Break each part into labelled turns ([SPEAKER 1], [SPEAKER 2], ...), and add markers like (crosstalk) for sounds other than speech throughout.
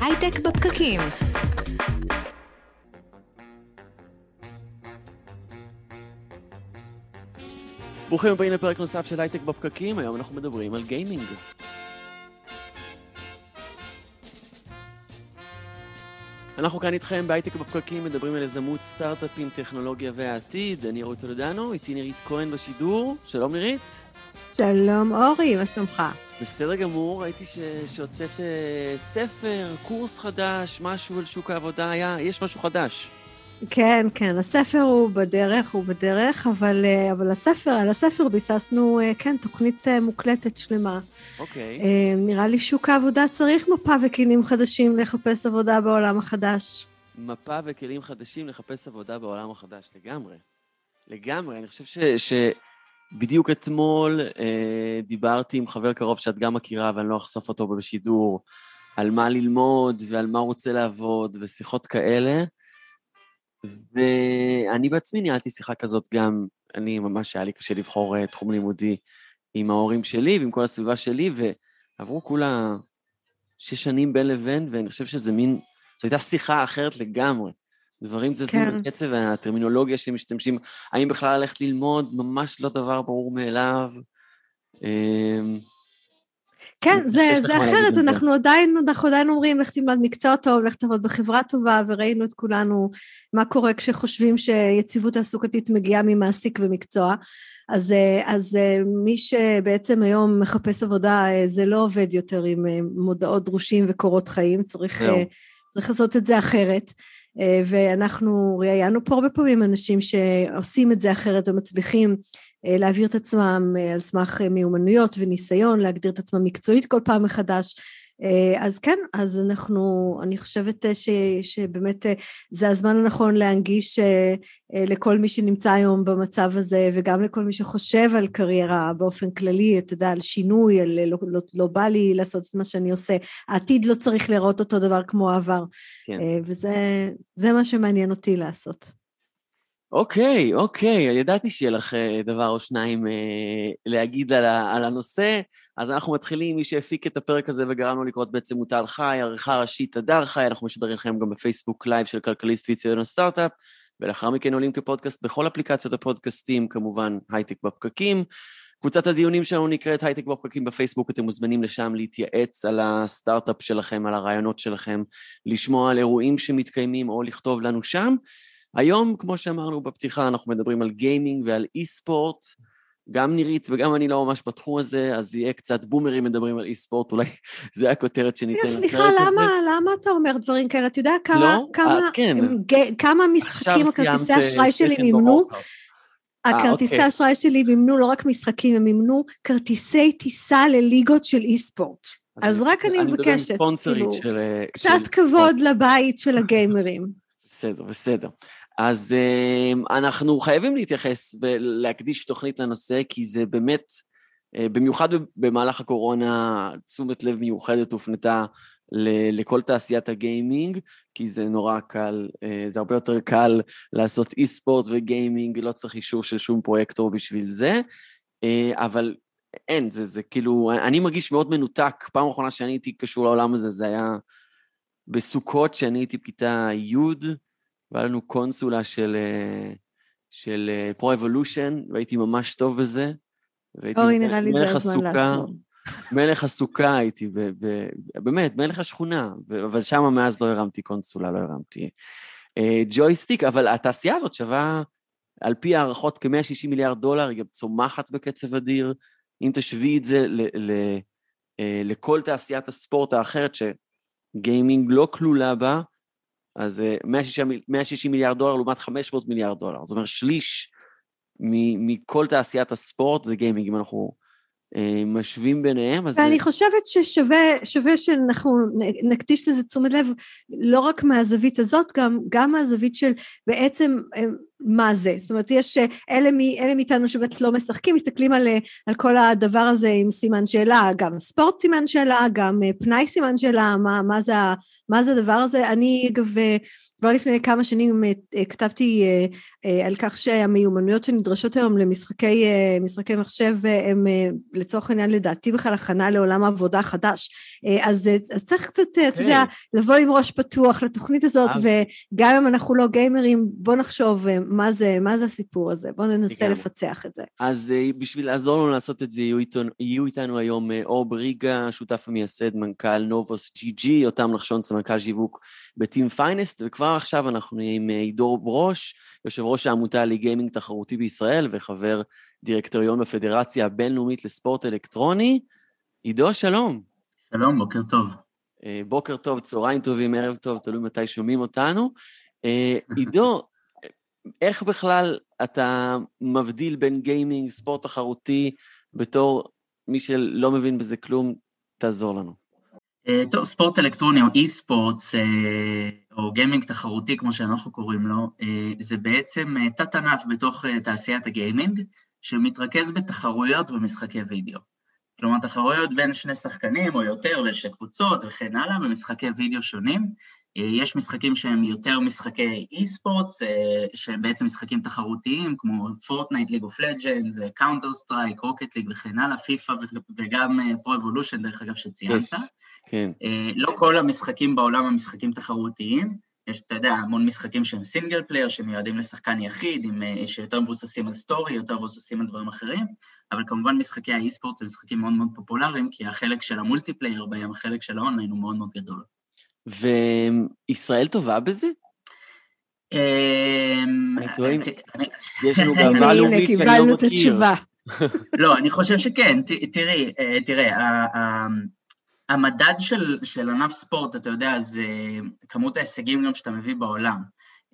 [SPEAKER 1] הייטק בפקקים.
[SPEAKER 2] ברוכים הבאים לפרק נוסף של הייטק בפקקים, היום אנחנו מדברים על גיימינג. אנחנו כאן איתכם בהייטק בפקקים, מדברים על יזמות, סטארט-אפים, טכנולוגיה והעתיד. אני רות טולדנו, איתי נירית כהן בשידור. שלום נירית.
[SPEAKER 3] שלום אורי, מה שלומך?
[SPEAKER 2] בסדר גמור, ראיתי ש... שהוצאת uh, ספר, קורס חדש, משהו על שוק העבודה, היה, יש משהו חדש.
[SPEAKER 3] כן, כן, הספר הוא בדרך, הוא בדרך, אבל, אה, אבל הספר, על הספר ביססנו, אה, כן, תוכנית מוקלטת שלמה.
[SPEAKER 2] אוקיי.
[SPEAKER 3] נראה לי שוק העבודה צריך מפה וכלים חדשים לחפש עבודה בעולם החדש.
[SPEAKER 2] מפה וכלים חדשים לחפש עבודה בעולם החדש, לגמרי. לגמרי, אני חושב ש... ש... בדיוק אתמול אה, דיברתי עם חבר קרוב שאת גם מכירה, ואני לא אחשוף אותו בשידור, על מה ללמוד ועל מה הוא רוצה לעבוד, ושיחות כאלה. ואני בעצמי ניהלתי שיחה כזאת גם, אני ממש, היה לי קשה לבחור אה, תחום לימודי עם ההורים שלי ועם כל הסביבה שלי, ועברו כולה שש שנים בין לבין, ואני חושב שזה מין, זו הייתה שיחה אחרת לגמרי. דברים זזים כן. בקצב, הטרמינולוגיה שמשתמשים, האם בכלל ללכת ללמוד, ממש לא דבר ברור מאליו. אמ,
[SPEAKER 3] כן, זה, זה אחרת, אנחנו. עדיין, אנחנו עדיין אומרים, לך תלמד מקצוע טוב, לך תעבוד בחברה טובה, וראינו את כולנו מה קורה כשחושבים שיציבות תעסוקתית מגיעה ממעסיק ומקצוע. אז, אז מי שבעצם היום מחפש עבודה, זה לא עובד יותר עם מודעות דרושים וקורות חיים, צריך, צריך לעשות את זה אחרת. אה, ואנחנו ראיינו פה הרבה פעמים אנשים שעושים את זה אחרת ומצליחים אה, להעביר את עצמם אה, על סמך מיומנויות וניסיון, להגדיר את עצמם מקצועית כל פעם מחדש. אז כן, אז אנחנו, אני חושבת ש, שבאמת זה הזמן הנכון להנגיש לכל מי שנמצא היום במצב הזה, וגם לכל מי שחושב על קריירה באופן כללי, אתה יודע, על שינוי, על לא, לא, לא בא לי לעשות את מה שאני עושה, העתיד לא צריך להיראות אותו דבר כמו העבר. כן. וזה מה שמעניין אותי לעשות.
[SPEAKER 2] אוקיי, אוקיי, ידעתי שיהיה לך דבר או שניים להגיד על, על הנושא. אז אנחנו מתחילים, מי שהפיק את הפרק הזה וגרם לו לקרות בעצם הוא טל חי, עריכה ראשית הדר חי, אנחנו משדרים לכם גם בפייסבוק live של כלכליסט ויציון הסטארט-אפ, ולאחר מכן עולים כפודקאסט בכל אפליקציות הפודקאסטים, כמובן הייטק בפקקים. קבוצת הדיונים שלנו נקראת הייטק בפקקים בפייסבוק, אתם מוזמנים לשם להתייעץ על הסטארט-אפ שלכם, על הרעיונות שלכם, לשמוע על אירועים שמתקיימים או לכתוב לנו שם. היום, כמו שאמרנו בפתיחה, אנחנו מדברים על גיימינג ועל אי-ספורט. גם נירית וגם אני לא ממש בתחום הזה, אז יהיה קצת בומרים מדברים על אי-ספורט, אולי (laughs) זה הכותרת שניתן.
[SPEAKER 3] סליחה, למה, למה אתה אומר דברים כאלה? אתה יודע כמה, לא? כמה, 아, אה, כן. כמה משחקים הכרטיסי אשראי שלי מימנו? הכרטיסי אוקיי. אשראי שלי מימנו לא רק משחקים, הם מימנו כרטיסי טיסה לליגות של אי-ספורט. אז רק אני מבקשת, כאילו, קצת כבוד לבית של הגיימרים. (laughs)
[SPEAKER 2] בסדר, בסדר. אז uh, אנחנו חייבים להתייחס ולהקדיש תוכנית לנושא, כי זה באמת, uh, במיוחד במהלך הקורונה, תשומת לב מיוחדת הופנתה לכל תעשיית הגיימינג, כי זה נורא קל, uh, זה הרבה יותר קל לעשות e-sport וגיימינג, לא צריך אישור של שום פרויקטור בשביל זה, אה, אבל אין, זה, זה כאילו, אני מרגיש מאוד מנותק. פעם אחרונה שאני הייתי קשור לעולם הזה, זה היה בסוכות, שאני הייתי בכיתה י', והיה לנו קונסולה של, אה, של Pro Evolution, אה, והייתי ממש טוב בזה.
[SPEAKER 3] אוי, נראה לי זה הזמן לעצור.
[SPEAKER 2] מלך הסוכה הייתי, ב, ב, באמת, מלך השכונה, אבל שם מאז לא הרמתי קונסולה, לא הרמתי אה, ג'ויסטיק, אבל התעשייה הזאת שווה, על פי הערכות, כ-160 מיליארד דולר, היא גם צומחת בקצב אדיר. אם תשווי את זה ל, ל, לכל תעשיית הספורט האחרת, שגיימינג לא כלולה בה, אז 160, אה, 160 מיליארד דולר לעומת 500 מיליארד דולר. זאת אומרת, שליש מכל תעשיית הספורט זה גיימינג, אם אנחנו משווים ביניהם,
[SPEAKER 3] אז... ואני זה... חושבת ששווה שאנחנו נקדיש לזה תשומת לב, לא רק מהזווית הזאת, גם, גם מהזווית של בעצם אה, מה זה. זאת אומרת, יש אלה, מ, אלה מאיתנו שבאמת לא משחקים, מסתכלים על, על כל הדבר הזה עם סימן שאלה, גם ספורט סימן שאלה, גם פנאי סימן שאלה, מה, מה, זה, מה זה הדבר הזה. אני אגב, כבר לפני כמה שנים אה, כתבתי אה, אה, על כך שהמיומנויות שנדרשות היום למשחקי מחשב הם לצורך העניין לדעתי בכלל הכנה לעולם העבודה החדש. אז, אז צריך קצת, okay. אתה יודע, כן. לבוא עם ראש פתוח לתוכנית הזאת, וגם אם אנחנו לא גיימרים, בוא נחשוב מה זה, מה זה הסיפור הזה, בוא ננסה לפצח את זה.
[SPEAKER 2] אז בשביל לעזור לנו לעשות את זה, יהיו, איתנו, יהיו איתנו היום אור בריגה, שותף המייסד, מנכ"ל Novos GG, יותם נחשון, סמנכ"ל שיווק ב Team Finest, וכבר עכשיו אנחנו נהיה עם עידו ברוש, יושב ראש העמותה לגיימינג תחרותי בישראל וחבר דירקטוריון בפדרציה הבינלאומית לספורט אלקטרוני. עידו, שלום.
[SPEAKER 1] שלום, בוקר טוב.
[SPEAKER 2] אה, בוקר טוב, צהריים טובים, ערב טוב, תלוי מתי שומעים אותנו. אה, עידו, (laughs) איך בכלל אתה מבדיל בין גיימינג, ספורט תחרותי, בתור מי שלא מבין בזה כלום, תעזור לנו.
[SPEAKER 1] אה, טוב, ספורט אלקטרוני או אי-ספורטס, אה, או גיימינג תחרותי, כמו שאנחנו קוראים לו, אה, זה בעצם תת-ענף בתוך תעשיית הגיימינג, שמתרכז בתחרויות במשחקי וידאו. כלומר, תחרויות בין שני שחקנים או יותר ושתי קבוצות וכן הלאה, במשחקי וידאו שונים. יש משחקים שהם יותר משחקי e-sports, שהם בעצם משחקים תחרותיים, כמו Fortnite, League of Legends, Counter-Strike, Rocket League וכן הלאה, פיפא וגם Pro Evolution, דרך אגב, שציינת. כן. אה, לא כל המשחקים בעולם הם משחקים תחרותיים, יש, אתה יודע, המון משחקים שהם single player, שמיועדים לשחקן יחיד, עם, אה, שיותר מבוססים על story, יותר מבוססים על דברים אחרים, אבל כמובן משחקי ה e-sport הם משחקים מאוד מאוד פופולריים, כי החלק של ה multiplayer בהם, החלק של האונליין הוא מאוד מאוד גדול.
[SPEAKER 2] וישראל טובה בזה?
[SPEAKER 3] אמ, יש לנו (laughs) גם ליגה לאומית שאני לא מכיר. (laughs)
[SPEAKER 1] לא, אני חושב שכן, תראי, אה, תראה, המדד של, של ענף ספורט, אתה יודע, זה כמות ההישגים גם שאתה מביא בעולם.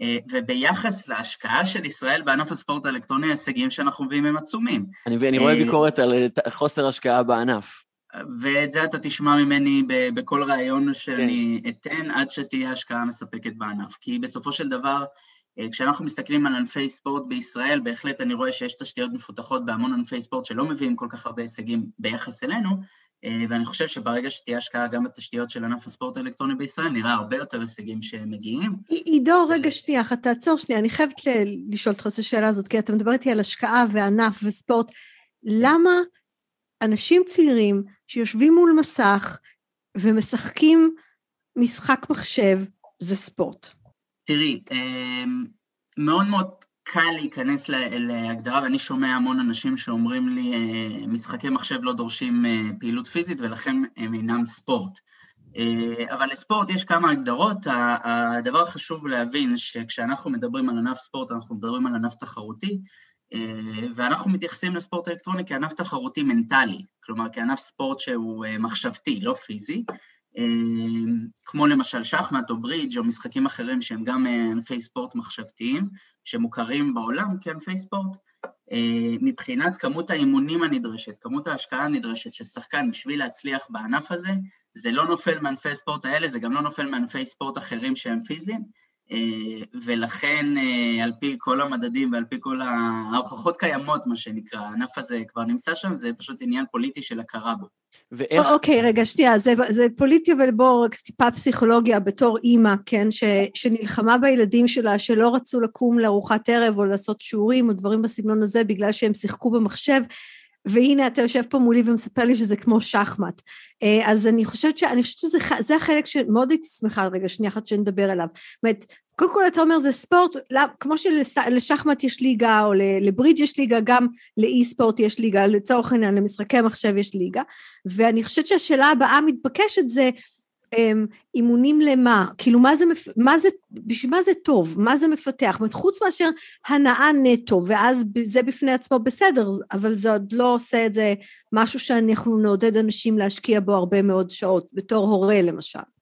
[SPEAKER 1] אה, וביחס להשקעה של ישראל בענף הספורט האלקטרוני, ההישגים שאנחנו מביאים הם עצומים.
[SPEAKER 2] אני, אני רואה אה, ביקורת על חוסר השקעה בענף.
[SPEAKER 1] ואת זה אתה תשמע ממני בכל ראיון שאני כן. אתן, עד שתהיה השקעה מספקת בענף. כי בסופו של דבר, אה, כשאנחנו מסתכלים על ענפי ספורט בישראל, בהחלט אני רואה שיש תשתיות מפותחות בהמון ענפי ספורט שלא מביאים כל כך הרבה הישגים ביחס אלינו, אה, ואני חושב שברגע שתהיה השקעה גם בתשתיות של ענף הספורט האלקטרוני בישראל, נראה הרבה יותר הישגים שמגיעים.
[SPEAKER 3] עידו, רגע שנייה, תעצור שנייה, אני חייבת לשאול אותך את השאלה הזאת, כי אתה מדבר איתי על השקעה וענף וספורט. למה אנשים צעירים שיושבים מול מסך ומשחקים משחק מחשב, זה ספורט?
[SPEAKER 1] תראי, אה, מאוד מאוד קל להיכנס להגדרה, ואני שומע המון אנשים שאומרים לי, אה, משחקי מחשב לא דורשים אה, פעילות פיזית ולכן הם אינם ספורט. אה, אבל לספורט יש כמה הגדרות. הדבר החשוב להבין שכשאנחנו מדברים על ענף ספורט, אנחנו מדברים על ענף תחרותי, ואנחנו מתייחסים לספורט אלקטרוני כענף תחרותי מנטלי, כלומר כענף ספורט שהוא מחשבתי, לא פיזי, כמו למשל שחמט או ברידג' או משחקים אחרים שהם גם ענפי ספורט מחשבתיים, שמוכרים בעולם כענפי ספורט, אה, מבחינת כמות האימונים הנדרשת, כמות ההשקעה הנדרשת של שחקן בשביל להצליח בענף הזה, זה לא נופל מענפי ספורט האלה, זה גם לא נופל מענפי ספורט אחרים שהם פיזיים, אה, ולכן אה, על פי כל המדדים ועל פי כל ההוכחות קיימות, מה שנקרא, הענף הזה כבר נמצא שם, זה פשוט עניין פוליטי של הכרה בו.
[SPEAKER 3] ואיך... אוקיי, רגע, שנייה, זה, זה פוליטי, אבל בואו רק טיפה פסיכולוגיה בתור אימא, כן, ש, שנלחמה בילדים שלה, שלא רצו לקום לארוחת ערב או לעשות שיעורים או דברים בסגנון הזה בגלל שהם שיחקו במחשב, והנה אתה יושב פה מולי ומספר לי שזה כמו שחמט. אה, אז אני חושבת, ש... אני חושבת שזה החלק שמאוד הייתי שמחה רגע שנייה אחת שנדבר עליו. זאת אומרת, קודם כל אתה אומר זה ספורט, לא, כמו שלשחמט יש ליגה או לברידג' יש ליגה, גם לאי ספורט יש ליגה, לצורך העניין למשחקי מחשב יש ליגה, ואני חושבת שהשאלה הבאה מתבקשת זה אימונים למה? כאילו מה זה, מה זה, בשביל מה זה טוב? מה זה מפתח? זאת אומרת, חוץ מאשר הנאה נטו, ואז זה בפני עצמו בסדר, אבל זה עוד לא עושה את זה משהו שאנחנו נעודד אנשים להשקיע בו הרבה מאוד שעות, בתור הורה למשל.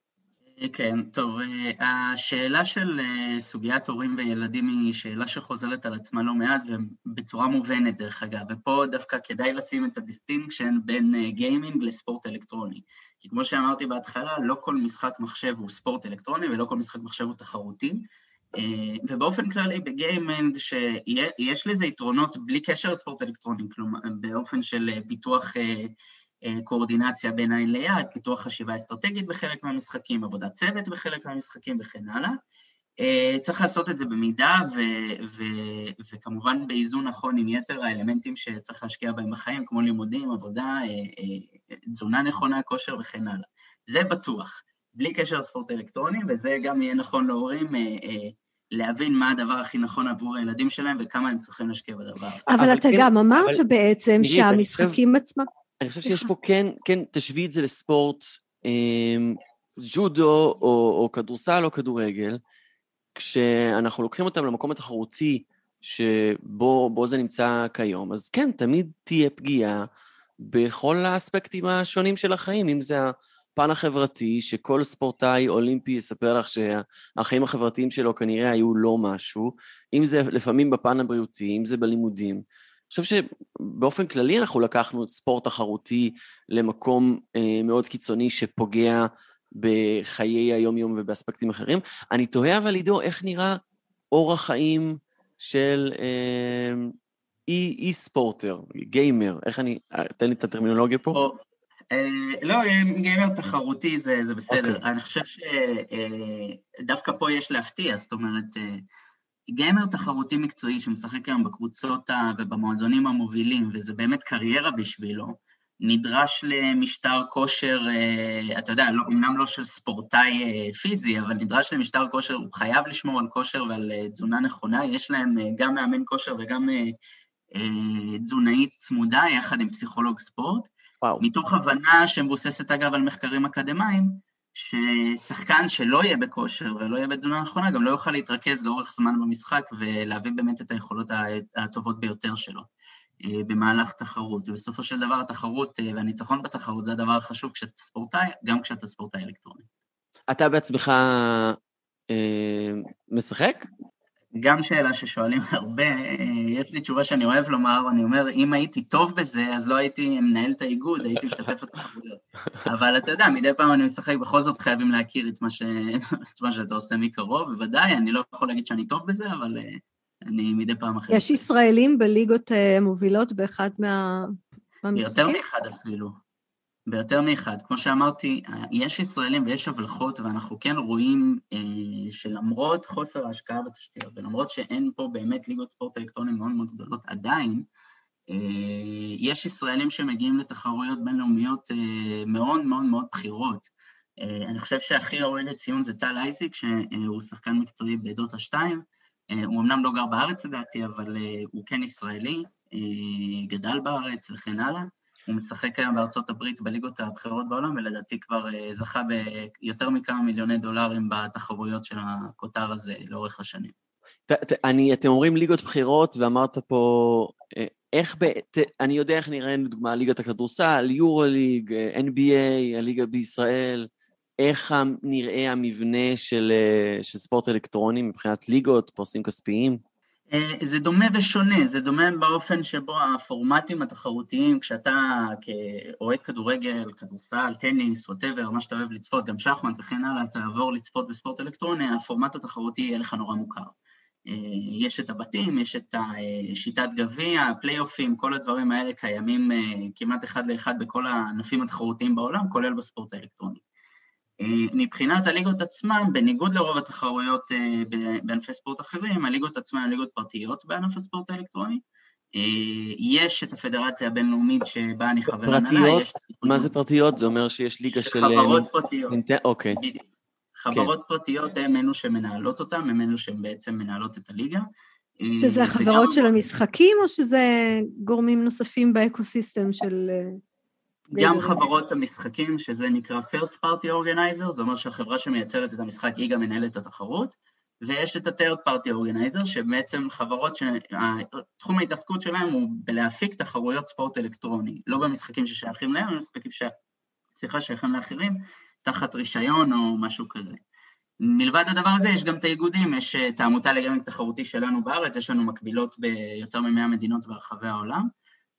[SPEAKER 1] כן, טוב, אה, השאלה של אה, סוגיית הורים וילדים היא שאלה שחוזרת על עצמה לא מעט ובצורה מובנת דרך אגב, ופה דווקא כדאי לשים את ה distinction בין גיימינג אה, לספורט אלקטרוני. כי כמו שאמרתי בהתחלה, לא כל משחק מחשב הוא ספורט אלקטרוני ולא כל משחק מחשב הוא תחרותי. ובאופן כללי בגיימינג שיש לזה יתרונות בלי קשר לספורט אלקטרוני, כלומר באופן של פיתוח קואורדינציה בין עין ליד, פיתוח חשיבה אסטרטגית בחלק מהמשחקים, עבודת צוות בחלק מהמשחקים וכן הלאה. צריך לעשות את זה במידה ו- ו- וכמובן באיזון נכון עם יתר האלמנטים שצריך להשקיע בהם בחיים, כמו לימודים, עבודה, תזונה נכונה, כושר וכן הלאה. זה בטוח, בלי קשר לספורט אלקטרוני, וזה גם יהיה נכון להורים להבין מה הדבר הכי נכון עבור הילדים שלהם וכמה הם צריכים להשקיע בדבר הזה.
[SPEAKER 3] אבל, אבל אתה כן, גם אמרת אבל... בעצם שהמשחקים עצמם...
[SPEAKER 2] אני חושב שיש פה כן, כן, תשווי את זה לספורט, אה, ג'ודו או, או כדורסל או כדורגל, כשאנחנו לוקחים אותם למקום התחרותי שבו זה נמצא כיום, אז כן, תמיד תהיה פגיעה בכל האספקטים השונים של החיים, אם זה הפן החברתי, שכל ספורטאי אולימפי יספר לך שהחיים החברתיים שלו כנראה היו לא משהו, אם זה לפעמים בפן הבריאותי, אם זה בלימודים. אני חושב שבאופן כללי אנחנו לקחנו את ספורט תחרותי למקום אה, מאוד קיצוני שפוגע בחיי היום-יום ובאספקטים אחרים. אני תוהה אבל, עידו, איך נראה אורח חיים של אה, אי, אי ספורטר, גיימר, איך אני, אה, תן לי את הטרמינולוגיה פה. או,
[SPEAKER 1] אה, לא, גיימר תחרותי זה, זה בסדר. Okay. אוקיי. אני חושב שדווקא אה, פה יש להפתיע, זאת אומרת, אה, גיימר תחרותי מקצועי שמשחק היום בקבוצות ובמועדונים המובילים, וזה באמת קריירה בשבילו, נדרש למשטר כושר, אה, אתה יודע, לא, אמנם לא של ספורטאי אה, פיזי, אבל נדרש למשטר כושר, הוא חייב לשמור על כושר ועל אה, תזונה נכונה, יש להם גם מאמן כושר וגם תזונאית צמודה יחד עם פסיכולוג ספורט, וואו. מתוך הבנה שמבוססת אגב על מחקרים אקדמיים, ששחקן שלא יהיה בכושר ולא יהיה בתזונה נכונה, גם לא יוכל להתרכז לאורך זמן במשחק ולהביא באמת את היכולות הטובות ביותר שלו. אה, במהלך תחרות, ובסופו של דבר התחרות אה, והניצחון בתחרות זה הדבר החשוב כשאתה ספורטאי, גם כשאתה ספורטאי אלקטרוני.
[SPEAKER 2] אתה בעצמך אה, משחק?
[SPEAKER 1] גם שאלה ששואלים (laughs) הרבה, אה, יש לי תשובה שאני אוהב לומר, אני אומר, אם הייתי טוב בזה, אז לא הייתי מנהל את האיגוד, הייתי משתף את התחרויות. (laughs) אבל אתה יודע, מדי פעם אני משחק, בכל זאת חייבים להכיר את מה, ש... (laughs) את מה שאתה עושה מקרוב, בוודאי, אני לא יכול להגיד שאני טוב בזה, אבל אני מדי פעם אחרת.
[SPEAKER 3] יש ישראלים בליגות אה, מובילות באחד מה...
[SPEAKER 1] מהמשחקים? ביותר מאחד אפילו. ביותר מאחד. כמו שאמרתי, יש ישראלים ויש הבלחות, ואנחנו כן רואים אה, שלמרות חוסר ההשקעה בתשתיות, ולמרות שאין פה באמת ליגות ספורט אלקטרוניים מאוד מאוד גדולות, עדיין אה, יש ישראלים שמגיעים לתחרויות בינלאומיות אה, מאוד מאוד מאוד בכירות. אה, אני חושב שהכי ראוי לציון זה טל אייזיק, שהוא שחקן מקצועי בדוטה 2, אה, הוא אמנם לא גר בארץ לדעתי, אבל אה, הוא כן ישראלי, אה, גדל בארץ וכן הלאה. הוא משחק היום בארצות הברית בליגות הבכירות בעולם, ולדעתי כבר זכה ביותר מכמה מיליוני דולרים בתחרויות של הכותר הזה לאורך השנים.
[SPEAKER 2] אני, אתם אומרים ליגות בחירות, ואמרת פה, איך, ב, אני יודע איך נראה, לדוגמה, ליגת הכדורסל, יורו ליג, NBA, הליגה בישראל, איך נראה המבנה של, אה, של ספורט אלקטרוני מבחינת ליגות, פרסים כספיים?
[SPEAKER 1] אה, זה דומה ושונה, זה דומה באופן שבו הפורמטים התחרותיים, כשאתה כאוהד כדורגל, כדורסל, טניס, ווטאבר, מה שאתה אוהב לצפות, גם שחמט וכן הלאה, תעבור לצפות בספורט אלקטרוני, הפורמט התחרותי יהיה לך נורא מוכר. אה, יש את הבתים, יש את שיטת גביע, הפלייאופים, כל הדברים האלה קיימים כמעט אחד לאחד בכל הענפים התחרותיים בעולם, כולל בספורט האלקטרוני. אה, מבחינת הליגות עצמן, בניגוד לרוב התחרויות אה, בענפי ספורט אחרים, הליגות עצמן הן ליגות פרטיות בענף הספורט האלקטרוני. אה, יש את הפדרציה הבינלאומית שבה אני חבר
[SPEAKER 2] הנהלה. פרטיות? מה זה פרטיות? זה אומר שיש ליגה של...
[SPEAKER 1] חברות פרטיות.
[SPEAKER 2] אוקיי.
[SPEAKER 1] חברות כן. פרטיות הן אלו שמנהלות אותן, הן אלו שהן בעצם מנהלות את הליגה.
[SPEAKER 3] שזה החברות של המשחקים, או שזה גורמים נוספים באקוסיסטם של...
[SPEAKER 1] גם חברות המשחקים, שזה נקרא First Party Organizer, זאת אומרת שהחברה שמייצרת את המשחק היא גם מנהלת את התחרות, ויש את ה-Third Party Organizer, שבעצם חברות שתחום ההתעסקות שלהם הוא בלהפיק תחרויות ספורט אלקטרוני, לא במשחקים ששייכים להם, אלא במשחקים ש... סליחה, שייכים לאחרים, תחת רישיון או משהו כזה. מלבד הדבר הזה יש גם את האיגודים, יש את העמותה לגמינג תחרותי שלנו בארץ, יש לנו מקבילות ביותר מ-100 מדינות ברחבי העולם,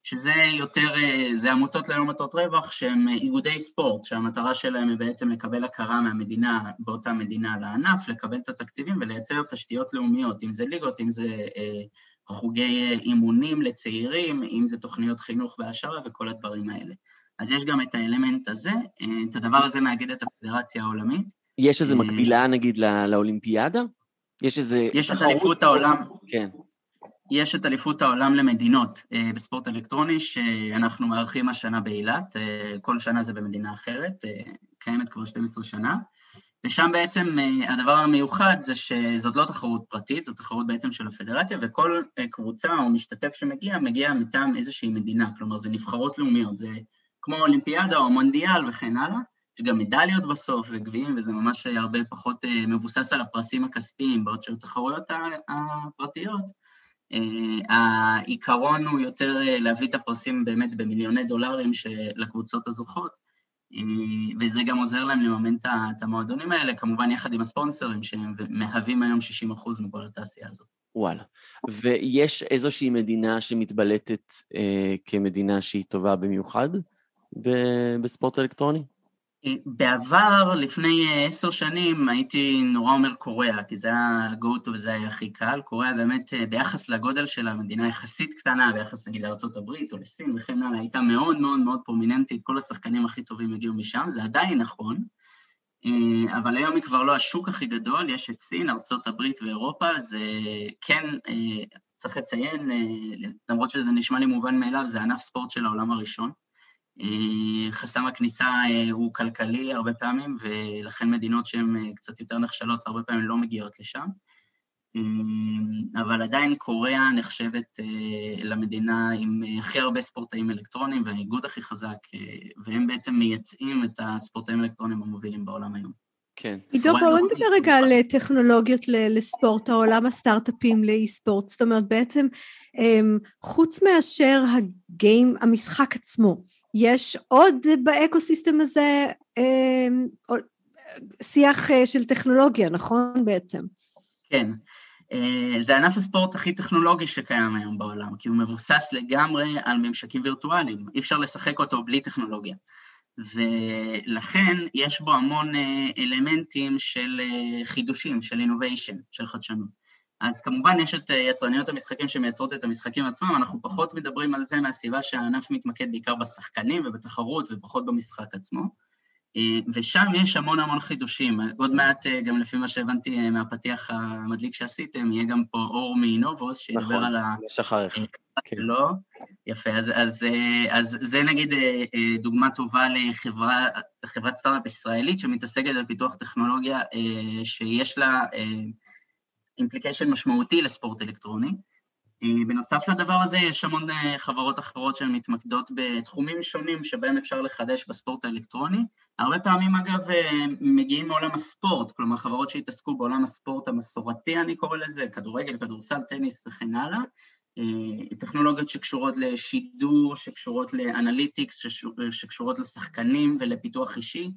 [SPEAKER 1] שזה יותר, זה עמותות ללא מטרות רווח שהן איגודי ספורט, שהמטרה שלהם היא בעצם לקבל הכרה מהמדינה, באותה מדינה לענף, לקבל את התקציבים ולייצר תשתיות לאומיות, אם זה ליגות, אם זה חוגי אימונים לצעירים, אם זה תוכניות חינוך והעשרה וכל הדברים האלה. אז יש גם את האלמנט הזה, את הדבר הזה מאגדת הפדרציה העולמית.
[SPEAKER 2] יש איזו מקבילה נגיד לאולימפיאדה? יש איזה...
[SPEAKER 1] יש את אליפות העולם.
[SPEAKER 2] כן.
[SPEAKER 1] יש את אליפות העולם למדינות אה, בספורט אלקטרוני שאנחנו מארחים השנה באילת, אה, כל שנה זה במדינה אחרת, אה, קיימת כבר 12 שנה, ושם בעצם הדבר המיוחד זה שזאת לא תחרות פרטית, זו תחרות בעצם של הפדרציה, וכל קבוצה או משתתף שמגיע, מגיע מטעם איזושהי מדינה, כלומר זה נבחרות לאומיות, זה כמו אולימפיאדה או מונדיאל וכן הלאה, יש גם מדליות בסוף וגביעים, וזה ממש הרבה פחות מבוסס על הפרסים הכספיים, בעוד שבתחרויות הפרטיות, אה, העיקרון הוא יותר אה, להביא את הפרסים באמת במיליוני דולרים לקבוצות הזוכות, אה, וזה גם עוזר להם לממן את המועדונים האלה, כמובן יחד עם הספונסרים שהם מהווים היום 60% מכל התעשייה הזאת.
[SPEAKER 2] וואלה. ויש איזושהי מדינה שמתבלטת אה, כמדינה שהיא טובה במיוחד בספורט אלקטרוני?
[SPEAKER 1] בעבר, לפני אה, עשר שנים, הייתי נורא אומר קוריאה, כי זה היה go-to וזה היה הכי קל. קוריאה באמת, אה, ביחס לגודל של המדינה יחסית קטנה, ביחס נגיד לארה"ב או לסין וכן הלאה, הייתה מאוד מאוד מאוד פרומיננטית, כל השחקנים הכי טובים הגיעו משם, זה עדיין נכון, אה, אבל היום היא כבר לא השוק הכי גדול, יש את סין, ארה"ב ואירופה, זה כן, צריך לציין, למרות שזה נשמע לי מובן מאליו, זה ענף ספורט של העולם הראשון. אה, חסם הכניסה אה, הוא כלכלי הרבה פעמים, ולכן מדינות שהן אה, קצת יותר נחשלות הרבה פעמים לא מגיעות לשם. אבל עדיין קוריאה נחשבת למדינה עם הכי הרבה ספורטאים אלקטרונים והאיגוד הכי חזק, והם בעצם מייצאים את הספורטאים האלקטרונים המובילים בעולם היום.
[SPEAKER 2] כן.
[SPEAKER 3] עידו, בואו נדבר רגע על טכנולוגיות לספורט, העולם הסטארט-אפים לאי-ספורט. זאת אומרת, בעצם, חוץ מאשר הגיים, המשחק עצמו, יש עוד באקו-סיסטם הזה שיח של טכנולוגיה, נכון בעצם?
[SPEAKER 1] כן. זה ענף הספורט הכי טכנולוגי שקיים היום בעולם, כי הוא מבוסס לגמרי על ממשקים וירטואליים, אי אפשר לשחק אותו בלי טכנולוגיה. ולכן יש בו המון אה, אלמנטים של אה, חידושים, של innovation, של חדשנות. אז כמובן יש את אה, יצרניות המשחקים שמייצרות את המשחקים עצמם, אנחנו פחות מדברים על זה מהסיבה שהענף מתמקד בעיקר בשחקנים ובתחרות ופחות במשחק עצמו. ושם יש המון המון חידושים. עוד מעט, גם לפי מה שהבנתי מהפתיח המדליק שעשיתם, יהיה גם פה אור מנובוס, שידבר
[SPEAKER 2] נכון,
[SPEAKER 1] על
[SPEAKER 2] ה... יש אחריך.
[SPEAKER 1] כן. לא? יפה, אז, אז, אז זה נגיד דוגמה טובה לחברת סטארט-אפ ישראלית שמתעסקת בפיתוח טכנולוגיה שיש לה implication משמעותי לספורט אלקטרוני. בנוסף לדבר הזה יש המון חברות אחרות שהן מתמקדות בתחומים שונים שבהם אפשר לחדש בספורט האלקטרוני. הרבה פעמים אגב מגיעים מעולם הספורט, כלומר חברות שהתעסקו בעולם הספורט המסורתי אני קורא לזה, כדורגל, כדורסל, טניס וכן הלאה, אה, טכנולוגיות שקשורות לשידור, שקשורות לאנליטיקס, שקשורות לשחקנים ולפיתוח אישי,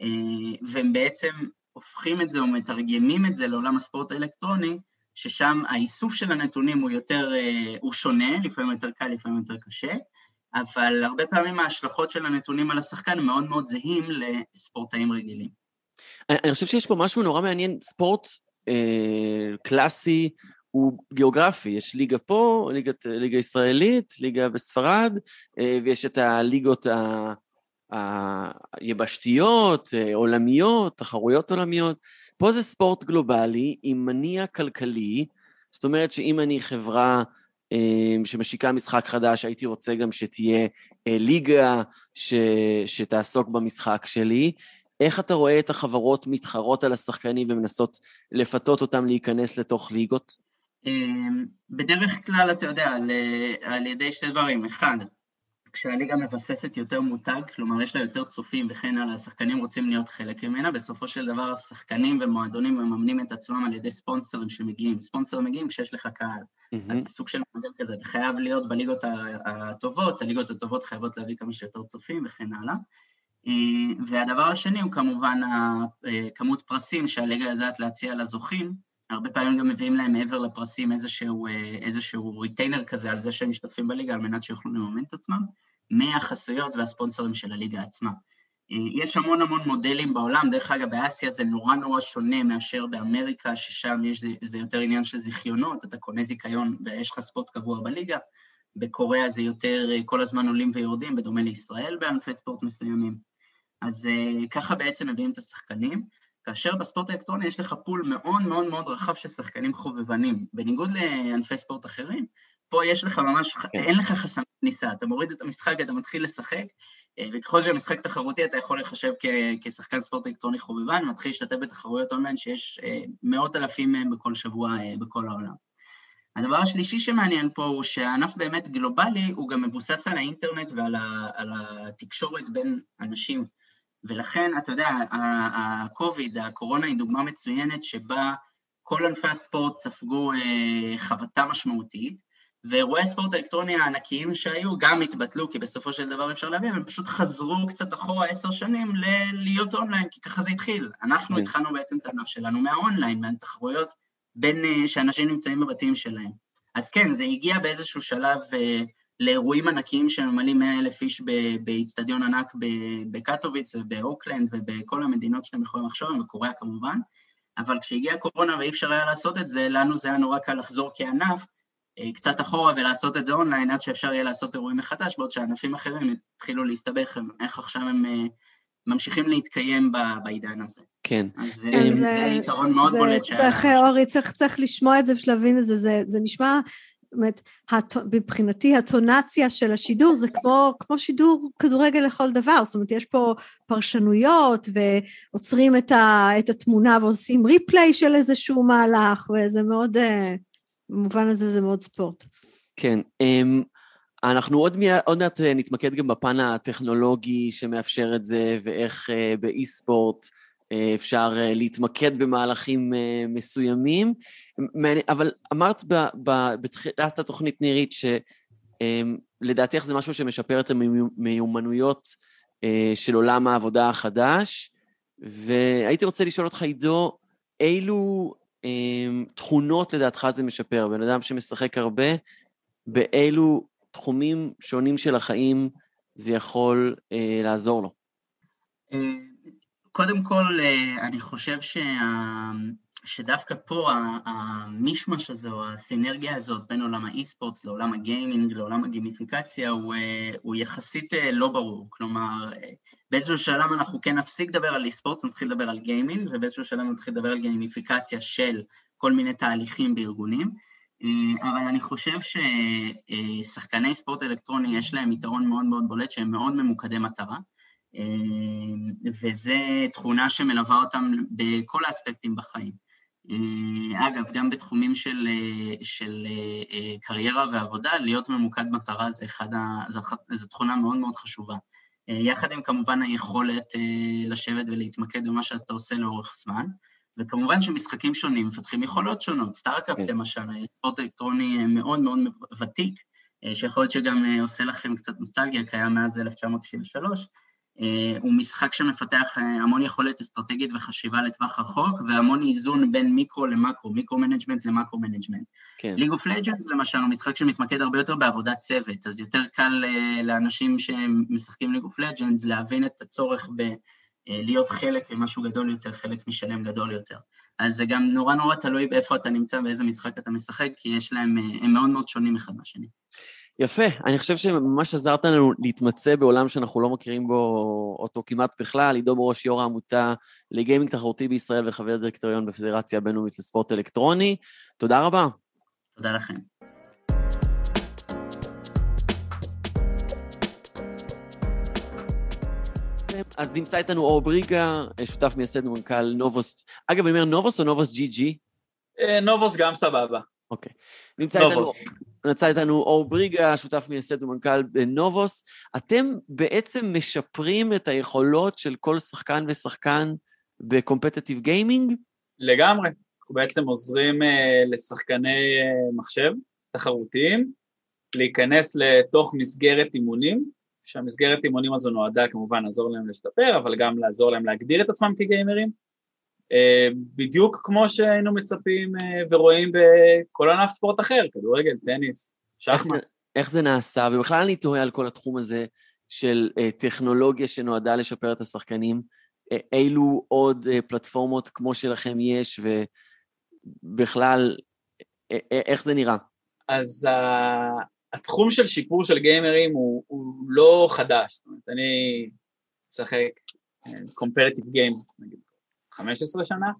[SPEAKER 1] אה, והם בעצם הופכים את זה או מתרגמים את זה לעולם הספורט האלקטרוני, ששם האיסוף של הנתונים הוא יותר, אה, הוא שונה, לפעמים יותר קל, לפעמים יותר קשה, אבל הרבה פעמים ההשלכות של הנתונים על השחקן מאוד מאוד זהים לספורטאים רגילים.
[SPEAKER 2] אני חושב שיש פה משהו נורא מעניין, ספורט אה, קלאסי, הוא גיאוגרפי, יש ליגה פה, ליגת, ליגה ישראלית, ליגה בספרד, אה, ויש את הליגות היבשתיות, אה, עולמיות, תחרויות עולמיות. פה זה ספורט גלובלי עם מניע כלכלי, זאת אומרת שאם אני חברה אה, שמשיקה משחק חדש, הייתי רוצה גם שתהיה ליגה ש, שתעסוק במשחק שלי. איך אתה רואה את החברות מתחרות על השחקנים ומנסות לפתות אותם להיכנס לתוך ליגות?
[SPEAKER 1] בדרך כלל, אתה יודע, על, על ידי שתי דברים. אחד, כשהליגה מבססת יותר מותג, כלומר יש לה יותר צופים וכן הלאה, השחקנים רוצים להיות חלק ממנה, בסופו של דבר השחקנים ומועדונים מממנים את עצמם על ידי ספונסרים שמגיעים. ספונסרים מגיעים כשיש לך קהל. Mm-hmm. אז סוג של מודל כזה, חייב להיות בליגות הטובות, הליגות הטובות חייבות להביא כמה שיותר צופים וכן הלאה. אמ, והדבר השני הוא כמובן כמות פרסים שהליגה יודעת להציע לזוכים, הרבה פעמים גם מביאים להם מעבר לפרסים איזשהו, איזשהו ריטיינר כזה על זה שהם משתתפים בליגה על מנת שיוכלו לממן את עצמם, מהחסויות והספונסרים של הליגה עצמה. יש המון המון מודלים בעולם, דרך אגב באסיה זה נורא נורא שונה מאשר באמריקה, ששם יש, זה, זה יותר עניין של זיכיונות, אתה קונה זיכיון ויש לך ספורט קבוע בליגה, בקוריאה זה יותר כל הזמן עולים ויורדים, בדומה לישראל בענפי ספורט מסוימים. אז ככה בעצם מביאים את השחקנים, כאשר בספורט האלקטרוני יש לך פול מאוד מאוד מאוד רחב של שחקנים חובבנים, בניגוד לענפי ספורט אחרים, פה יש לך ממש, כן. אין לך חסמי כניסה, אתה מוריד את המשחק, אתה מתחיל לשחק, אה, וככל שהמשחק תחרותי אתה יכול לחשב כשחקן ספורט אלקטרוני חובבן, מתחיל להשתתף בתחרויות אונליין שיש אה, מאות אלפים מהם בכל שבוע אה, בכל העולם. הדבר השלישי שמעניין פה הוא שהענף באמת גלובלי, הוא גם מבוסס על האינטרנט ועל התקשורת בין אנשים, ולכן, אתה יודע, ה-COVID, הקורונה היא דוגמה מצוינת שבה כל ענפי הספורט ספגו חבטה משמעותית, ואירועי הספורט האלקטרוני הענקיים שהיו גם התבטלו, כי בסופו של דבר אפשר להבין, הם פשוט חזרו קצת אחורה עשר שנים ל- להיות אונליין, כי ככה זה התחיל. אנחנו כן. התחלנו בעצם את הענף שלנו מהאונליין, מהתחרויות בין אה, שאנשים נמצאים בבתים שלהם. אז כן, זה הגיע באיזשהו שלב uh, לאירועים ענקיים שממלאים 100 אלף איש באיצטדיון ענק בקטוביץ ובאוקלנד ובכל המדינות שאתם יכולים לחשוב, ובקוריאה כמובן, אבל כשהגיעה הקורונה ואי אפשר היה לעשות את זה, לנו זה היה נורא קל לחזור כענף, אה, קצת אחורה ולעשות את זה אונליין עד שאפשר יהיה לעשות אירועים מחדש, בעוד שענפים אחרים התחילו להסתבך, איך עכשיו הם אה, ממשיכים להתקיים בעידן הזה.
[SPEAKER 2] כן.
[SPEAKER 1] אז אה, כן, זה, זה יתרון מאוד זה, בולט.
[SPEAKER 3] צריך, אורי, צריך, צריך לשמוע את זה בשביל להבין את זה, זה, זה נשמע, באמת, הט, מבחינתי הטונציה של השידור זה כמו, כמו שידור כדורגל לכל דבר, זאת אומרת, יש פה פרשנויות ועוצרים את, ה, את התמונה ועושים ריפליי של איזשהו מהלך, וזה מאוד... במובן הזה זה מאוד ספורט.
[SPEAKER 2] כן. Um, אנחנו עוד, מי, עוד מעט אה, נתמקד גם בפן הטכנולוגי שמאפשר את זה, ואיך uh, באי ספורט אפשר uh, להתמקד במהלכים uh, מסוימים. אבל אמרת בתחילת התוכנית, נירית, שלדעתך um, זה משהו שמשפר את המיומנויות של עולם העבודה החדש, והייתי רוצה לשאול אותך, עידו, אילו אמ, תכונות לדעתך זה משפר? בן אדם שמשחק הרבה, באילו תחומים שונים של החיים זה יכול אה, לעזור לו?
[SPEAKER 1] קודם כל, אה, אני חושב שה... שדווקא פה המישמש הזה, או הסינרגיה הזאת בין עולם האי-ספורטס לעולם הגיימינג, לעולם הגימיפיקציה, הוא, אה, הוא יחסית אה, לא ברור. כלומר, באיזשהו שלב אנחנו כן נפסיק לדבר על אי-ספורטס, נתחיל לדבר על גיימינג, ובאיזשהו שלב נתחיל לדבר על גימיפיקציה של כל מיני תהליכים בארגונים. אבל אני חושב ששחקני ספורט אלקטרוני יש להם יתרון מאוד מאוד בולט שהם מאוד ממוקדי מטרה. וזו תכונה שמלווה אותם בכל האספקטים בחיים. אה, אגב, גם בתחומים של, אה, של אה, קריירה ועבודה, להיות ממוקד מטרה זה, אחד ה, זה, זה תכונה מאוד מאוד חשובה. יחד עם כמובן היכולת לשבת ולהתמקד במה שאתה עושה לאורך זמן, וכמובן שמשחקים שונים מפתחים יכולות שונות. StarCraft כן. למשל, ספורט אלקטרוני מאוד מאוד ותיק, שיכול להיות שגם עושה לכם קצת נוסטלגיה, קיים מאז 1993, אה, הוא משחק שמפתח אה, המון יכולת אסטרטגית וחשיבה לטווח רחוק, והמון איזון בין מיקרו למקרו, micro management ל macro management. League of Legends למשל הוא משחק שמתמקד הרבה יותר בעבודת צוות, אז יותר קל אה, לאנשים שמשחקים League of Legends להבין את הצורך ב... להיות חלק ממשהו גדול יותר, חלק משלם גדול יותר. אז זה גם נורא נורא תלוי באיפה אתה נמצא, באיזה משחק אתה משחק, כי יש להם, הם מאוד מאוד שונים אחד מהשני.
[SPEAKER 2] יפה, אני חושב שממש עזרת לנו להתמצא בעולם שאנחנו לא מכירים בו אותו כמעט בכלל. עידו בראש יו"ר העמותה לגיימינג תחרותי בישראל וחבר דירקטוריון בפדרציה הבינלאומית לספורט אלקטרוני. תודה רבה.
[SPEAKER 1] תודה לכם.
[SPEAKER 2] אז נמצא איתנו אור בריגה, שותף מייסד ומנכ"ל נובוס. אגב, אני אומר נובוס או נובוס ג'י ג'י?
[SPEAKER 4] אה, נובוס גם סבבה.
[SPEAKER 2] אוקיי. נמצא איתנו, נמצא איתנו אור בריגה, שותף מייסד ומנכ"ל בנובוס. אתם בעצם משפרים את היכולות של כל שחקן ושחקן בקומפטטיב גיימינג?
[SPEAKER 4] לגמרי. אנחנו בעצם עוזרים uh, לשחקני uh, מחשב תחרותיים להיכנס לתוך מסגרת אימונים, שהמסגרת אימונים הזו נועדה כמובן לעזור להם להשתפר, אבל גם לעזור להם להגדיר את עצמם כגיימרים, בדיוק כמו שהיינו מצפים אה, ורואים בכל ענף ספורט אחר, כדורגל, טניס, שחמט.
[SPEAKER 2] איך זה נעשה? ובכלל אני תוהה על כל התחום הזה של טכנולוגיה שנועדה לשפר את השחקנים. אילו עוד פלטפורמות כמו שלכם יש, ובכלל, איך זה נראה?
[SPEAKER 4] אז התחום של שיפור של גיימרים הוא, הוא לא חדש, זאת אומרת, אני משחק קומפרטיב אה, גיימס, נגיד, 15 שנה,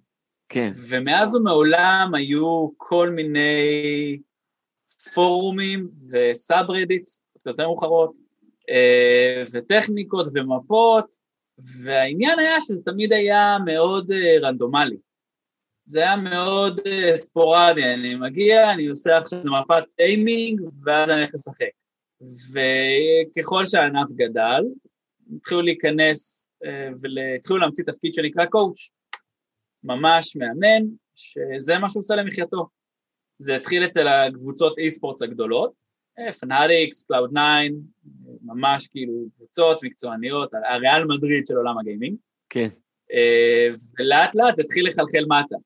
[SPEAKER 2] כן.
[SPEAKER 4] ומאז ומעולם היו כל מיני פורומים וסאב רדיטס, יותר מאוחרות, אה, וטכניקות ומפות, והעניין היה שזה תמיד היה מאוד אה, רנדומלי. זה היה מאוד uh, ספורדי, אני מגיע, אני עושה עכשיו איזה מפת aiming, ואז אני הולך לשחק. וככל שהענף גדל, התחילו להיכנס והתחילו להמציא תפקיד שנקרא קואוץ', ממש מאמן, שזה מה שהוא עושה למחייתו. זה התחיל אצל הקבוצות e-sports הגדולות, Fnatic, Cloud 9, ממש כאילו קבוצות מקצועניות, הריאל מדריד של עולם הגיימינג.
[SPEAKER 2] כן.
[SPEAKER 4] ולאט לאט זה התחיל לחלחל מטה.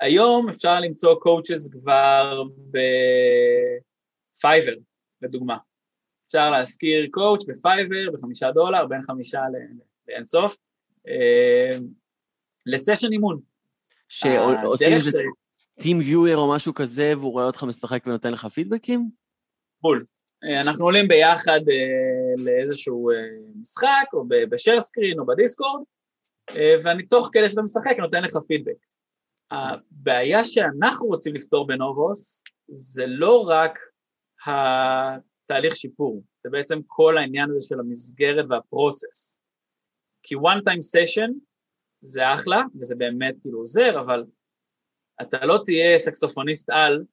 [SPEAKER 4] היום אפשר למצוא coaches כבר ב Fiverr, לדוגמה. אפשר להשכיר coach ב Fiverr בחמישה דולר, בין חמישה לאינסוף, אה, לסשן אימון.
[SPEAKER 2] שעושים איזה TeamViewer או משהו כזה, והוא רואה אותך משחק ונותן לך פידבקים?
[SPEAKER 4] בול. אה, אנחנו עולים ביחד אה, לאיזשהו משחק, או בשאר סקרין, או בדיסקורד, ואני תוך כדי שאתה משחק נותן לך פידבק. הבעיה שאנחנו רוצים לפתור בנובוס זה לא רק התהליך שיפור, זה בעצם כל העניין הזה של המסגרת והפרוסס. כי one time session זה אחלה, וזה באמת כאילו עוזר, אבל אתה לא תהיה סקסופוניסט על